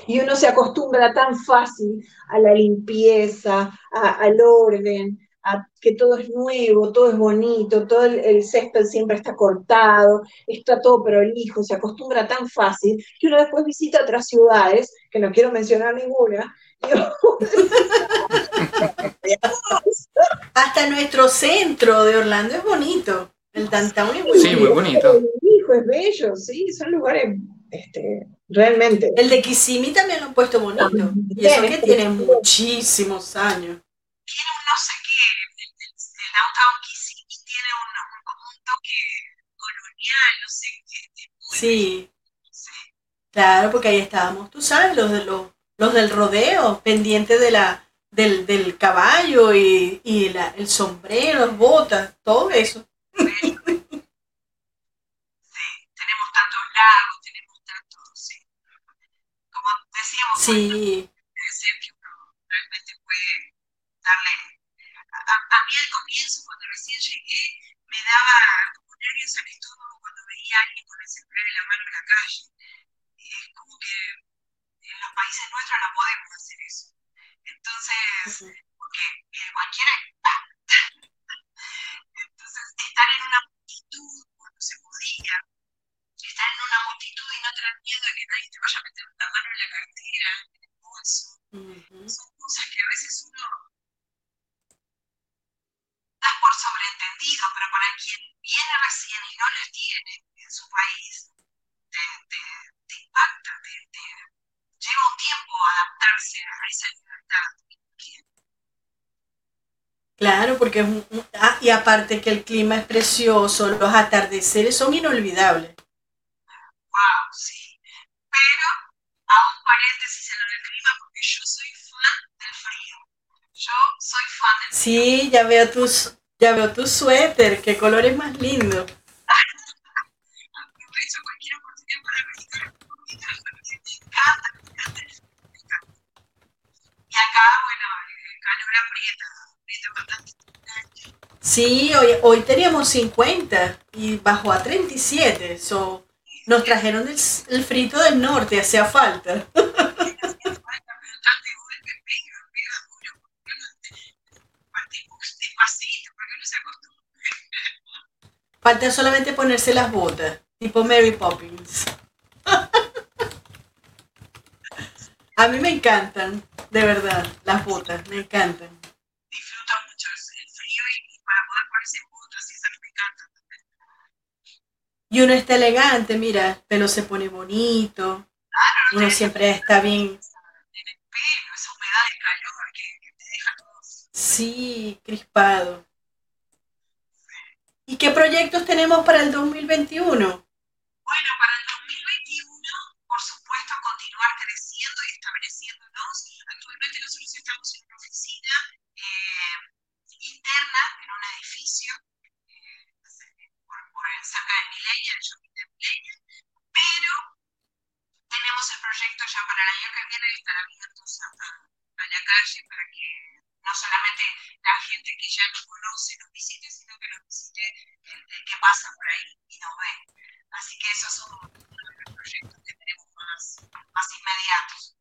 [SPEAKER 3] Y uno se acostumbra tan fácil a la limpieza, a- al orden, a que todo es nuevo, todo es bonito, todo el, el césped siempre está cortado, está todo prolijo, se acostumbra tan fácil que uno después visita otras ciudades, que no quiero mencionar ninguna, y
[SPEAKER 1] Hasta nuestro centro de Orlando es bonito. El downtown es muy
[SPEAKER 2] Sí, muy
[SPEAKER 1] bonito.
[SPEAKER 2] bonito.
[SPEAKER 3] hijo es bello, sí, son lugares este, realmente.
[SPEAKER 1] El de Kissimmee también lo han puesto bonito. Y eso que tiene muchísimos años.
[SPEAKER 3] no sé downtown Kissimmee tiene un, un, un toque colonial, no sé qué.
[SPEAKER 1] Sí, claro, porque ahí estábamos, tú sabes, los, de los, los del rodeo, pendientes de la, del, del caballo y, y la, el sombrero, las botas, todo eso.
[SPEAKER 3] tenemos tantos lagos, tenemos tantos, sí. Como decíamos,
[SPEAKER 1] Sí,
[SPEAKER 3] puede ser que uno realmente puede darle. A, a- a mí al comienzo, cuando recién llegué, me daba como nervios al estómago cuando veía a en la mano en la calle. Y es como que en los países nuestros no podemos hacer eso. Entonces, y
[SPEAKER 1] aparte que el clima es precioso, los atardeceres son inolvidables.
[SPEAKER 3] Wow, sí. Pero hago un paréntesis en lo del clima porque yo soy fan del frío. Yo soy fan del
[SPEAKER 1] Sí, ya veo tus, ya veo tu suéter, qué colores más lindo. Sí, hoy, hoy teníamos 50 y bajó a 37. So, nos trajeron el, el frito del norte, hacía falta.
[SPEAKER 3] Falta
[SPEAKER 1] solamente ponerse las botas, tipo Mary Poppins. A mí me encantan, de verdad, las botas, me encantan.
[SPEAKER 3] Y
[SPEAKER 1] uno está elegante, mira, el pelo se pone bonito, uno siempre está bien.
[SPEAKER 3] En el pelo, esa humedad de calor que, que te deja todo.
[SPEAKER 1] Sí, crispado. ¿Y qué proyectos tenemos para el 2021?
[SPEAKER 3] Calle para que no solamente la gente que ya nos conoce nos visite, sino que nos visite el que pasa por ahí y nos ve. Así que esos son uno de los proyectos que tenemos más, más inmediatos.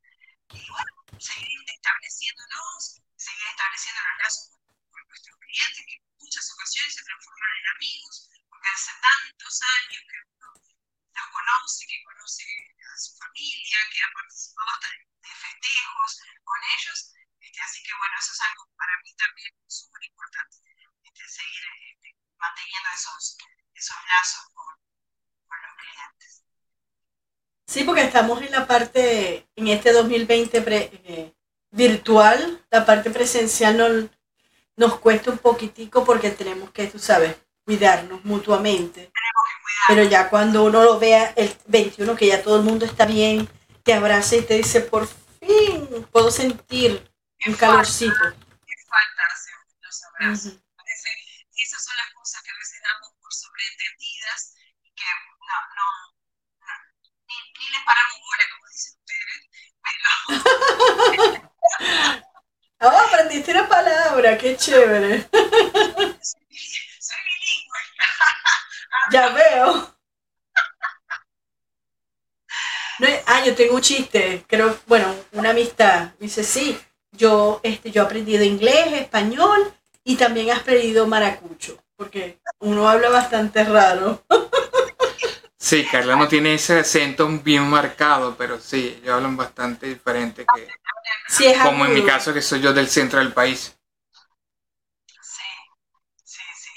[SPEAKER 3] Y bueno, seguir estableciéndonos, seguir estableciendo los lazos con nuestros clientes, que en muchas ocasiones se transforman en amigos, porque hace tantos años que uno los conoce, que conoce a su familia, que ha participado de, festejos con ellos. Este, así que bueno, eso es algo para mí también súper importante, este, seguir este, manteniendo esos, esos lazos con, con los clientes.
[SPEAKER 1] Sí, porque estamos en la parte, en este 2020 pre- eh, virtual, la parte presencial no- nos cuesta un poquitico porque tenemos que, tú sabes, cuidarnos mutuamente. Pero ya cuando uno lo vea el 21, que ya todo el mundo está bien, te abraza y te dice, por fin puedo sentir un calorcito.
[SPEAKER 3] ¿Qué falta hacer los abrazos? Parece que esas son las cosas que a veces damos por sobreentendidas y que no, no, no, ni, ni les paramos bola, como dicen ustedes, pero
[SPEAKER 1] Ah, aprendiste una palabra, qué chévere.
[SPEAKER 3] soy, soy bilingüe.
[SPEAKER 1] Ya veo. No, ah, yo tengo un chiste, creo, bueno, una amistad. Dice, sí, yo, este, yo he aprendido inglés, español y también has aprendido maracucho, porque uno habla bastante raro.
[SPEAKER 2] Sí, Carla no tiene ese acento bien marcado, pero sí, ellos hablan bastante diferente que
[SPEAKER 1] Sí, es
[SPEAKER 2] como en mi caso que soy yo del centro del país.
[SPEAKER 3] Sí, sí, sí.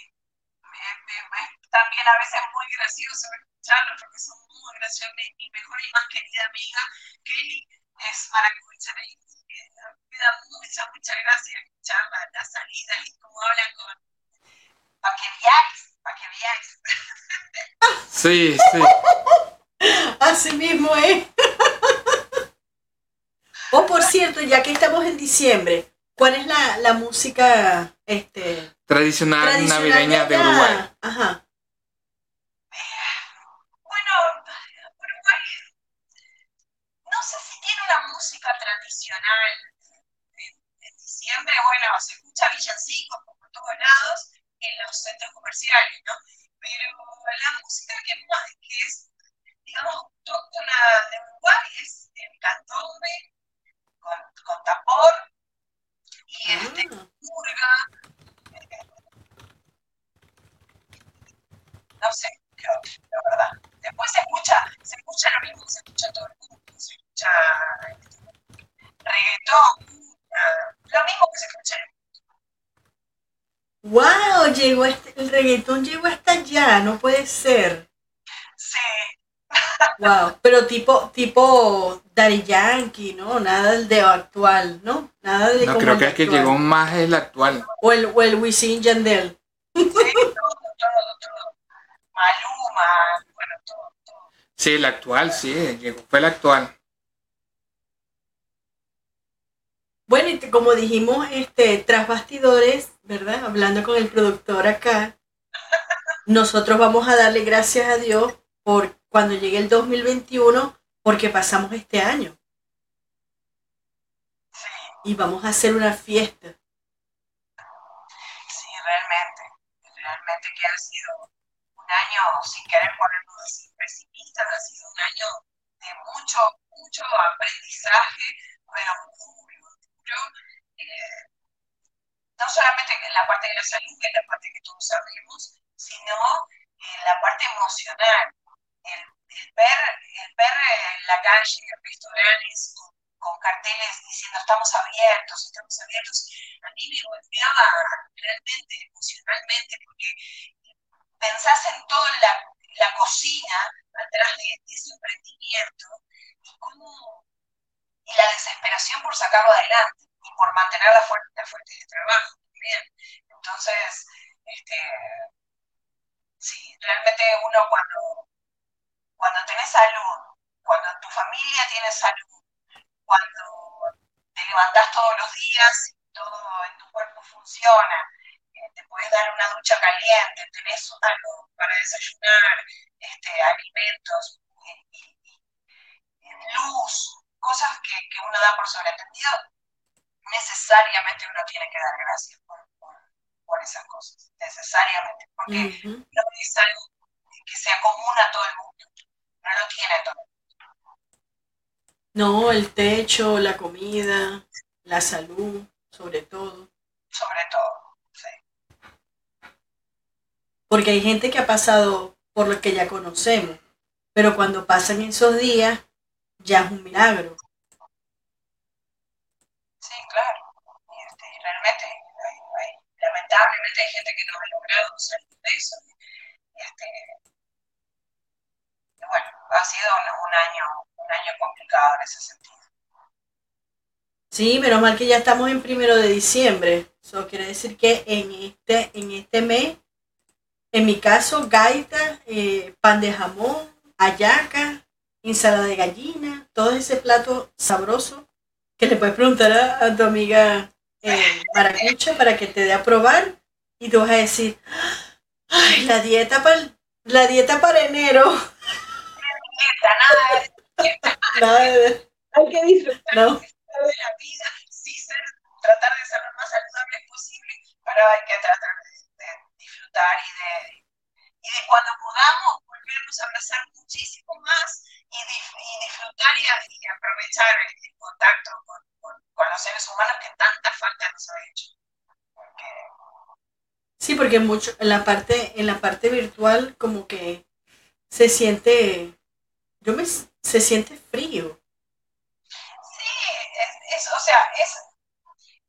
[SPEAKER 3] Me- me- me- también a veces es muy gracioso escucharlos porque son muy graciosos. Mi, mi mejor y más querida amiga, Kelly, es maracucha y eh, me da mucha, mucha gracia escuchar la- las salidas y cómo hablan con... Para que viáis, para que viáis.
[SPEAKER 2] Sí, sí.
[SPEAKER 1] Así mismo es. Oh, por cierto, ya que estamos en diciembre, ¿cuál es la, la música este,
[SPEAKER 2] Tradicional,
[SPEAKER 1] tradicional
[SPEAKER 2] navideña de? Uruguay.
[SPEAKER 1] Ajá.
[SPEAKER 3] Bueno, Uruguay, no sé si tiene una música tradicional. En, diciembre, bueno, se escucha villancicos por todos lados en los centros comerciales, ¿no? Pero la música que, más, que es, digamos, autóctona de Uruguay es el candombe con, con tambor y este,
[SPEAKER 1] Ah.
[SPEAKER 3] murga. No sé, creo, la verdad. Después se escucha, se escucha lo mismo, se escucha todo el mundo, se escucha este, reggaetón, cumbia, lo mismo que se escucha en
[SPEAKER 1] ¡Wow! Llegó este- el reggaetón llegó hasta allá, no puede ser.
[SPEAKER 3] Sí,
[SPEAKER 1] Wow. Pero tipo, tipo Daddy Yankee, ¿no? Nada del de actual, ¿no? Nada de
[SPEAKER 2] No,
[SPEAKER 1] como
[SPEAKER 2] creo que el que
[SPEAKER 1] actual.
[SPEAKER 2] llegó más es el actual.
[SPEAKER 1] O el, o el Wisin Yandel.
[SPEAKER 3] sí, todo, todo, todo. Maluma, bueno, todo, todo.
[SPEAKER 2] Sí, el actual, sí, llegó, fue el actual.
[SPEAKER 1] Bueno, y como dijimos, este, tras bastidores, ¿verdad? Hablando con el productor acá, nosotros vamos a darle gracias a Dios por cuando llegue el 2021, porque pasamos este año y vamos a hacer una fiesta.
[SPEAKER 3] sí, realmente, realmente que ha sido un año, sin querer ponernos así pesimistas, ha sido un año de mucho, mucho aprendizaje, pero duro, duro. eh, no solamente en la parte de la salud, que es la parte que todos sabemos, sino eh, la parte emocional, el, ver, el ver en la calle restaurantes con, con, carteles diciendo estamos abiertos, estamos abiertos, a mí me golpeaba realmente emocionalmente porque pensás en toda la, la cocina atrás de, ese emprendimiento y cómo y la desesperación por sacarlo adelante y por mantener las fuentes, de trabajo también. Entonces, este, sí, realmente uno cuando, cuando tenés salud, cuando tu familia tiene salud, cuando te levantás todos los días y todo en tu cuerpo funciona, eh, te puedes dar una ducha caliente, tenés algo para desayunar, este, alimentos, luz, cosas que, que, uno da por sobreentendido, necesariamente uno tiene que dar gracias por, por, esas cosas, necesariamente, porque no es algo que sea común a todo el mundo, no lo tiene todo.
[SPEAKER 1] No, el techo, la comida, la salud, sobre todo.
[SPEAKER 3] Sobre todo, sí.
[SPEAKER 1] Porque hay gente que ha pasado por lo que ya conocemos, pero cuando pasan esos días, ya es un milagro.
[SPEAKER 3] Sí, claro. Este, realmente, lamentablemente hay gente que no ha logrado salir de eso. Este, bueno, ha sido un, año, un año complicado en ese sentido.
[SPEAKER 1] Sí, menos mal que ya estamos en primero de diciembre. Eso quiere decir que en este, en este mes, en mi caso, gaita, eh, pan de jamón, ayaca, ensalada de gallina, todo ese plato sabroso que le puedes preguntar a, tu amiga eh, Maracucha para que te dé a probar y tú vas a decir, ay, la dieta para la dieta para enero.
[SPEAKER 3] nada de Hay que disfrutar de la vida, sí, ser, tratar de ser lo más saludable posible, pero hay que tratar de, disfrutar y de, y de cuando podamos volvernos a abrazar muchísimo más y, disfrutar y, aprovechar el, contacto con, los seres humanos que tanta falta nos ha hecho.
[SPEAKER 1] Sí, porque mucho en la parte en la parte virtual como que se siente yo me se siente frío.
[SPEAKER 3] Sí, es, o sea, es,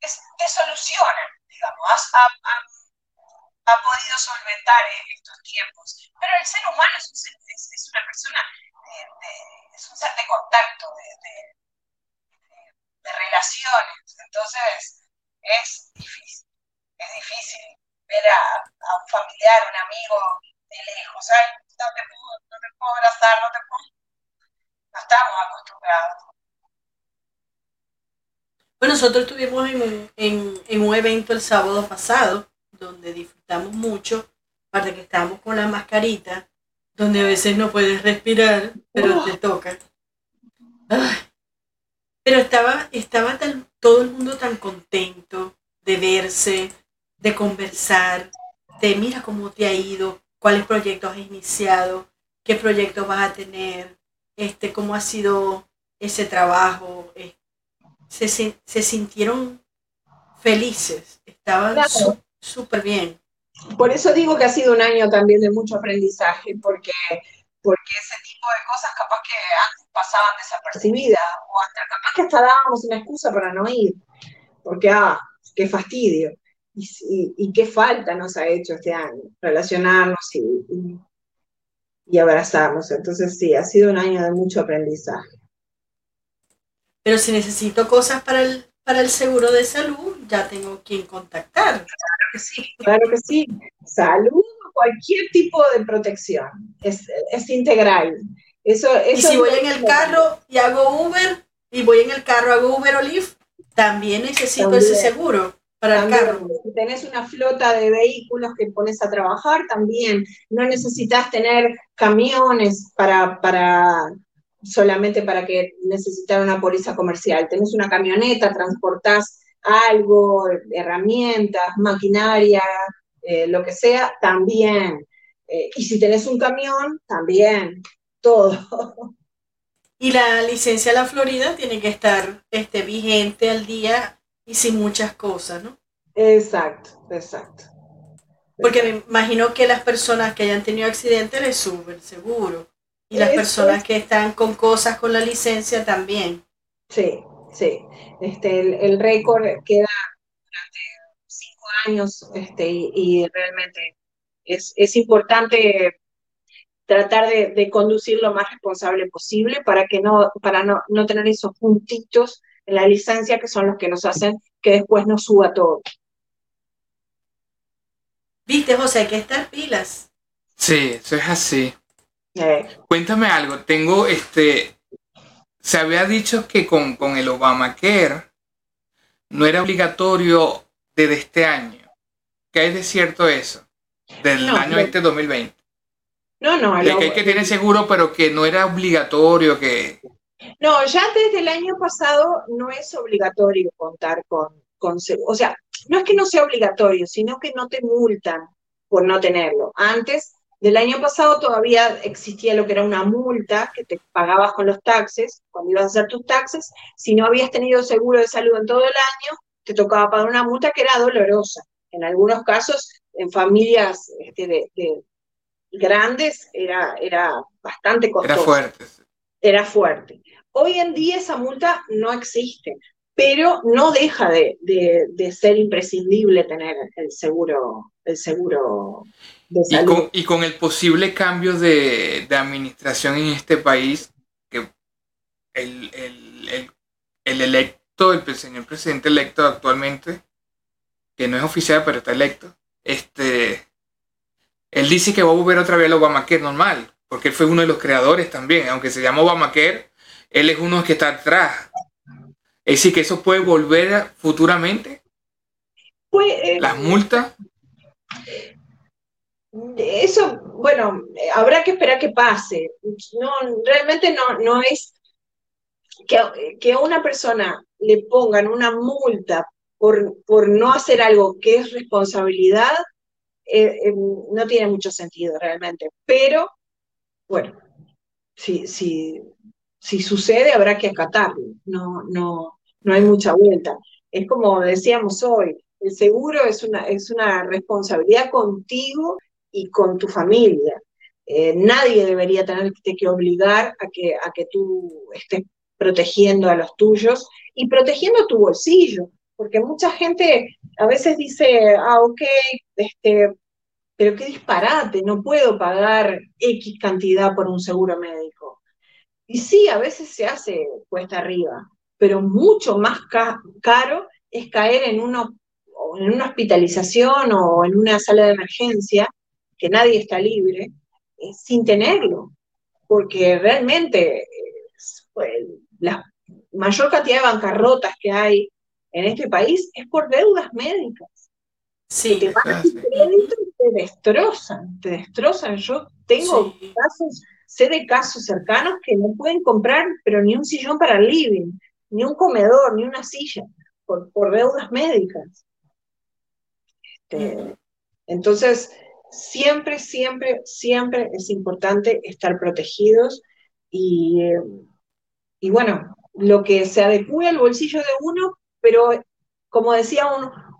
[SPEAKER 3] es te solucionan, digamos, ha, ha, podido solventar estos tiempos. Pero el ser humano es, es, es una persona es un ser de contacto, de, relaciones. Entonces, es difícil, es difícil ver a, un familiar, un amigo de lejos, Ay, no te puedo, no te puedo abrazar, no te puedo. No estamos acostumbrados.
[SPEAKER 1] Bueno, nosotros estuvimos en, en, en, un evento el sábado pasado, donde disfrutamos mucho, aparte que estábamos con la mascarita, donde a veces no puedes respirar, pero te toca. Pero estaba, estaba todo el mundo tan contento de verse, de conversar, de mira cómo te ha ido, cuáles proyectos has iniciado, qué proyectos vas a tener, este, cómo ha sido ese trabajo. Se, se sintieron felices, estaban súper bien.
[SPEAKER 3] Por eso digo que ha sido un año también de mucho aprendizaje, porque, porque ese tipo de cosas capaz que antes pasaban desapercibidas, o hasta capaz que hasta dábamos una excusa para no ir, porque, ah, qué fastidio, y, qué falta nos ha hecho este año, relacionarnos y, y, abrazarnos. Entonces sí, ha sido un año de mucho aprendizaje.
[SPEAKER 1] Pero si necesito cosas para el, para el seguro de salud, ya tengo quien contactar
[SPEAKER 3] que sí, claro que sí. Salud, cualquier tipo de protección, es, es integral. Eso,
[SPEAKER 1] y si voy en el carro y hago Uber, y voy en el carro, hago Uber o Lyft, también necesito ese seguro para el carro.
[SPEAKER 3] Si tenés una flota de vehículos que pones a trabajar, también no necesitas tener camiones para, para solamente para que necesitar una póliza comercial. Tenés una camioneta, transportás algo, herramientas, maquinaria, eh, lo que sea, también. Eh, y si tenés un camión, también, todo.
[SPEAKER 1] Y la licencia de la Florida tiene que estar este, vigente al día y sin muchas cosas, ¿no?
[SPEAKER 3] Exacto, exacto.
[SPEAKER 4] Porque me imagino que las personas que hayan tenido accidentes les sube el seguro. Y las personas que están con cosas con la licencia también.
[SPEAKER 3] Sí, sí. Este, el, récord queda durante cinco años este, y, realmente es, es, importante tratar de, conducir lo más responsable posible para que no, para no, no tener esos puntitos en la licencia que son los que nos hacen que después nos suba todo.
[SPEAKER 4] Viste, José, hay que estar pilas.
[SPEAKER 2] Sí, eso es así. Cuéntame algo, tengo este, se había dicho que con, con el Obamacare no era obligatorio desde este año. ¿Qué hay de cierto eso? Del año este 2020.
[SPEAKER 3] No, no.
[SPEAKER 2] De que hay que tener seguro, pero que no era obligatorio que...
[SPEAKER 3] No, ya desde el año pasado no es obligatorio contar con, con seguro. O sea, no es que no sea obligatorio, sino que no te multan por no tenerlo. Antes del año pasado todavía existía lo que era una multa que te pagabas con los taxes, cuando ibas a hacer tus taxes. Si no habías tenido seguro de salud en todo el año, te tocaba pagar una multa que era dolorosa. En algunos casos, en familias este, de, grandes, era, era bastante costosa.
[SPEAKER 2] Era fuerte.
[SPEAKER 3] Era fuerte. Hoy en día esa multa no existe pero no deja de, ser imprescindible tener el seguro, el seguro de
[SPEAKER 2] salud. Y con, el posible cambio de, administración en este país, que el, electo, el señor presidente electo actualmente, que no es oficial, pero está electo, este, él dice que va a volver otra vez al Obamacare normal, porque él fue uno de los creadores también, aunque se llama Obamacare, él es uno que está atrás es decir, que eso puede volver futuramente.
[SPEAKER 3] Pues,
[SPEAKER 2] Las multas.
[SPEAKER 3] Eso, bueno, habrá que esperar que pase. No, realmente no, no es que, que una persona le pongan una multa por, por no hacer algo que es responsabilidad, eh, eh, no tiene mucho sentido realmente. Pero, bueno, si, si, si sucede habrá que acatarlo. No, no, no hay mucha vuelta. Es como decíamos hoy, el seguro es una, es una responsabilidad contigo y con tu familia. Eh, nadie debería tener que obligar a que, a que tú estés protegiendo a los tuyos y protegiendo tu bolsillo, porque mucha gente a veces dice, ah, ok, este, pero qué disparate, no puedo pagar X cantidad por un seguro médico. Y sí, a veces se hace cuesta arriba, pero mucho más caro es caer en, uno, en una hospitalización o en una sala de emergencia, que nadie está libre, eh, sin tenerlo, porque realmente pues, la mayor cantidad de bancarrotas que hay en este país es por deudas médicas.
[SPEAKER 4] Sí,
[SPEAKER 3] te crédito te destrozan, te destrozan. Yo tengo casos, sé de casos cercanos que no pueden comprar, pero ni un sillón para el living ni un comedor, ni una silla, por, por deudas médicas. Este, entonces, siempre, siempre, siempre es importante estar protegidos y, y bueno, lo que se adecue al bolsillo de uno, pero como decía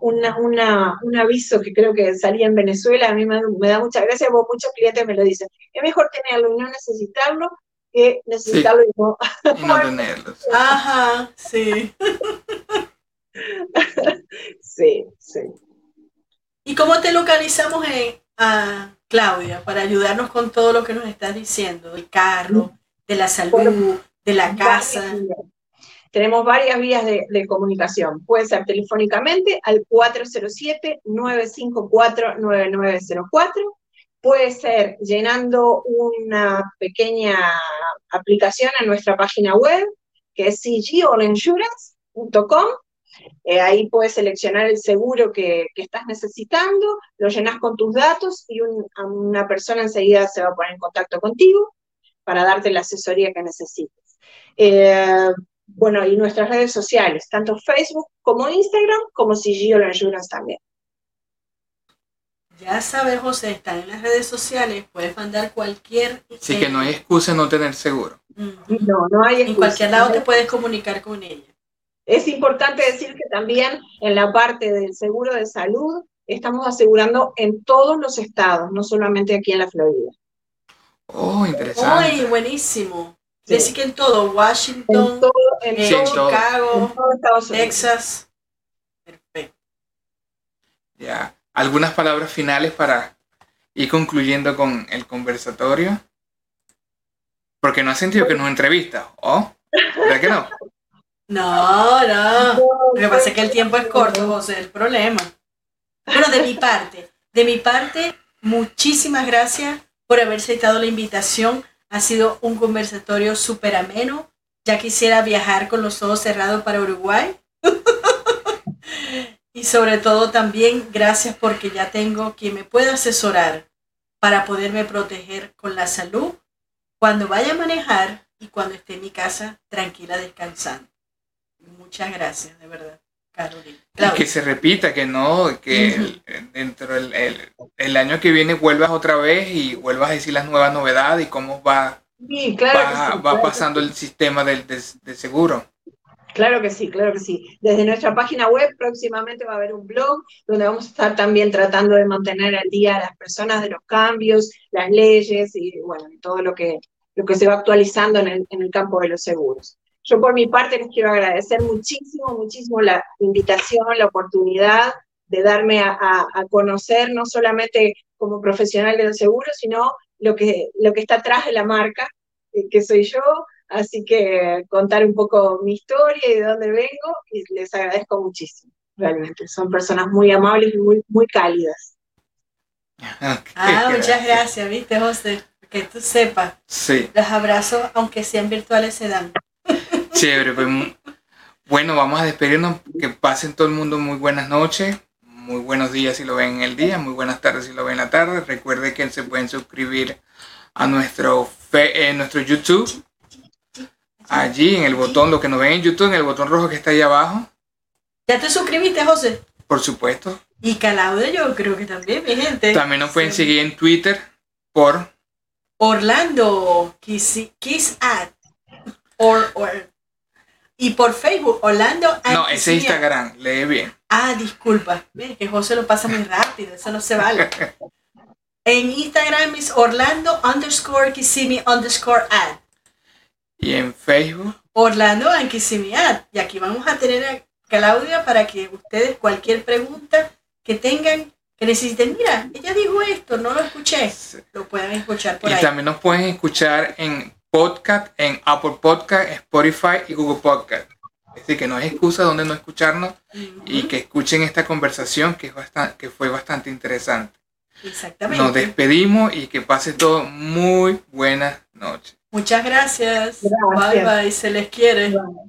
[SPEAKER 3] un, un aviso que creo que salía en Venezuela, a mí me, da mucha gracia, porque muchos clientes me lo dicen, es mejor tenerlo y no necesitarlo que necesitarlo y no,
[SPEAKER 2] tenerlos.
[SPEAKER 4] Ajá, sí.
[SPEAKER 3] sí, sí.
[SPEAKER 4] ¿Y cómo te localizamos en, a Claudia para ayudarnos con todo lo que nos estás diciendo, del carro, de la salud, de la casa?
[SPEAKER 3] Tenemos varias vías de, de, comunicación. Puede ser telefónicamente al 407-954-9904 puede ser llenando una pequeña aplicación en nuestra página web, que es cgallinsurance.com. Eh, ahí puedes seleccionar el seguro que, estás necesitando, lo llenas con tus datos y una persona enseguida se va a poner en contacto contigo para darte la asesoría que necesites. Eh, bueno, y nuestras redes sociales, tanto Facebook como Instagram, como CGO Insurance también.
[SPEAKER 4] Ya sabes, José, está en las redes sociales, puedes mandar cualquier...
[SPEAKER 2] Sí, que no hay excusa no tener seguro.
[SPEAKER 3] No, no hay excusa.
[SPEAKER 4] En cualquier lado te puedes comunicar con ella.
[SPEAKER 3] Es importante decir que también en la parte del seguro de salud estamos asegurando en todos los estados, no solamente aquí en la Florida.
[SPEAKER 2] Oh, interesante.
[SPEAKER 1] Ay, buenísimo. Decir que en todo, Washington,
[SPEAKER 3] En todo, en
[SPEAKER 2] Sí,
[SPEAKER 3] todo.
[SPEAKER 1] Chicago,
[SPEAKER 3] en todo.
[SPEAKER 1] Texas. Perfecto.
[SPEAKER 2] Ya. ¿Algunas palabras finales para ir concluyendo con el conversatorio? Porque no has sentido que nos entrevista, ¿oh? ¿Verdad que no?
[SPEAKER 1] No, no. Lo que pasa es que el tiempo es corto, José, el problema. Bueno, de mi parte, de mi parte, muchísimas gracias por haber aceptado la invitación. Ha sido un conversatorio súper ameno. Ya quisiera viajar con los ojos cerrados para Uruguay. y sobre todo también gracias porque ya tengo quien me pueda asesorar para poderme proteger con la salud cuando vaya a manejar y cuando esté en mi casa tranquila descansando. Muchas gracias, de verdad, Carolina. Claudia.
[SPEAKER 2] que se repita, que no, que el- dentro del el, el año que viene vuelvas otra vez y vuelvas a decir las nuevas novedades y cómo va,
[SPEAKER 3] Sí, claro que
[SPEAKER 2] va,
[SPEAKER 3] sí,
[SPEAKER 2] va
[SPEAKER 3] claro que
[SPEAKER 2] pasando el sistema del, de, de seguro.
[SPEAKER 3] Claro que sí, claro que sí. Desde nuestra página web próximamente va a haber un blog donde vamos a estar también tratando de mantener al día a las personas de los cambios, las leyes y bueno, todo lo que, lo que se va actualizando en el, en el campo de los seguros. Yo por mi parte les quiero agradecer muchísimo, muchísimo la invitación, la oportunidad de darme a, a- a conocer no solamente como profesional de los seguros, sino lo que, lo que está atrás de la marca, eh, que soy yo, Así que contar un poco mi historia y de dónde vengo, y les agradezco muchísimo, realmente. Son personas muy amables y muy, muy cálidas.
[SPEAKER 1] Ah, muchas gracias, viste, José. Que tú sepas,
[SPEAKER 2] Sí,
[SPEAKER 1] los abrazos, aunque sean virtuales, se dan.
[SPEAKER 2] Chévere. pues, bueno, vamos a despedirnos. Que pasen todo el mundo muy buenas noches, muy buenos días si lo ven en el día, muy buenas tardes si lo ven en la tarde. Recuerde que se pueden suscribir a nuestro, fe- eh, nuestro YouTube. Allí en el botón, lo que nos ven en YouTube, en el botón rojo que está ahí abajo,
[SPEAKER 1] ¿Ya te suscribiste, José?
[SPEAKER 2] por supuesto.
[SPEAKER 1] Y Calaude yo creo que también, mi gente.
[SPEAKER 2] También nos pueden
[SPEAKER 1] Sí.
[SPEAKER 2] seguir en Twitter por
[SPEAKER 1] Orlando, Kiss, Kiss Ad. Or, or- y por Facebook, Orlando and
[SPEAKER 2] No, ese. Instagram, lee bien.
[SPEAKER 1] Ah, disculpa. Ves que José lo pasa muy rápido, eso no se vale. En Instagram es Orlando underscore Kissimmee underscore ad.
[SPEAKER 2] Y en Facebook,
[SPEAKER 1] Orlando and Kissimmee ad. Y aquí vamos a tener a Claudia para que ustedes cualquier pregunta que tengan, que necesiten, mira, ella dijo esto, no lo escuché, lo pueden escuchar por
[SPEAKER 2] y
[SPEAKER 1] ahí.
[SPEAKER 2] también nos pueden escuchar en podcast, en Apple Podcast, Spotify y Google Podcast. Es decir, que no es excusa donde no escucharnos y que escuchen esta conversación que, es bastan- que fue bastante interesante.
[SPEAKER 1] Exactamente.
[SPEAKER 2] Nos despedimos y que pase todo muy buenas noches.
[SPEAKER 1] Muchas gracias.
[SPEAKER 3] Gracias.
[SPEAKER 1] Bye bye, se les quiere.
[SPEAKER 3] Bueno,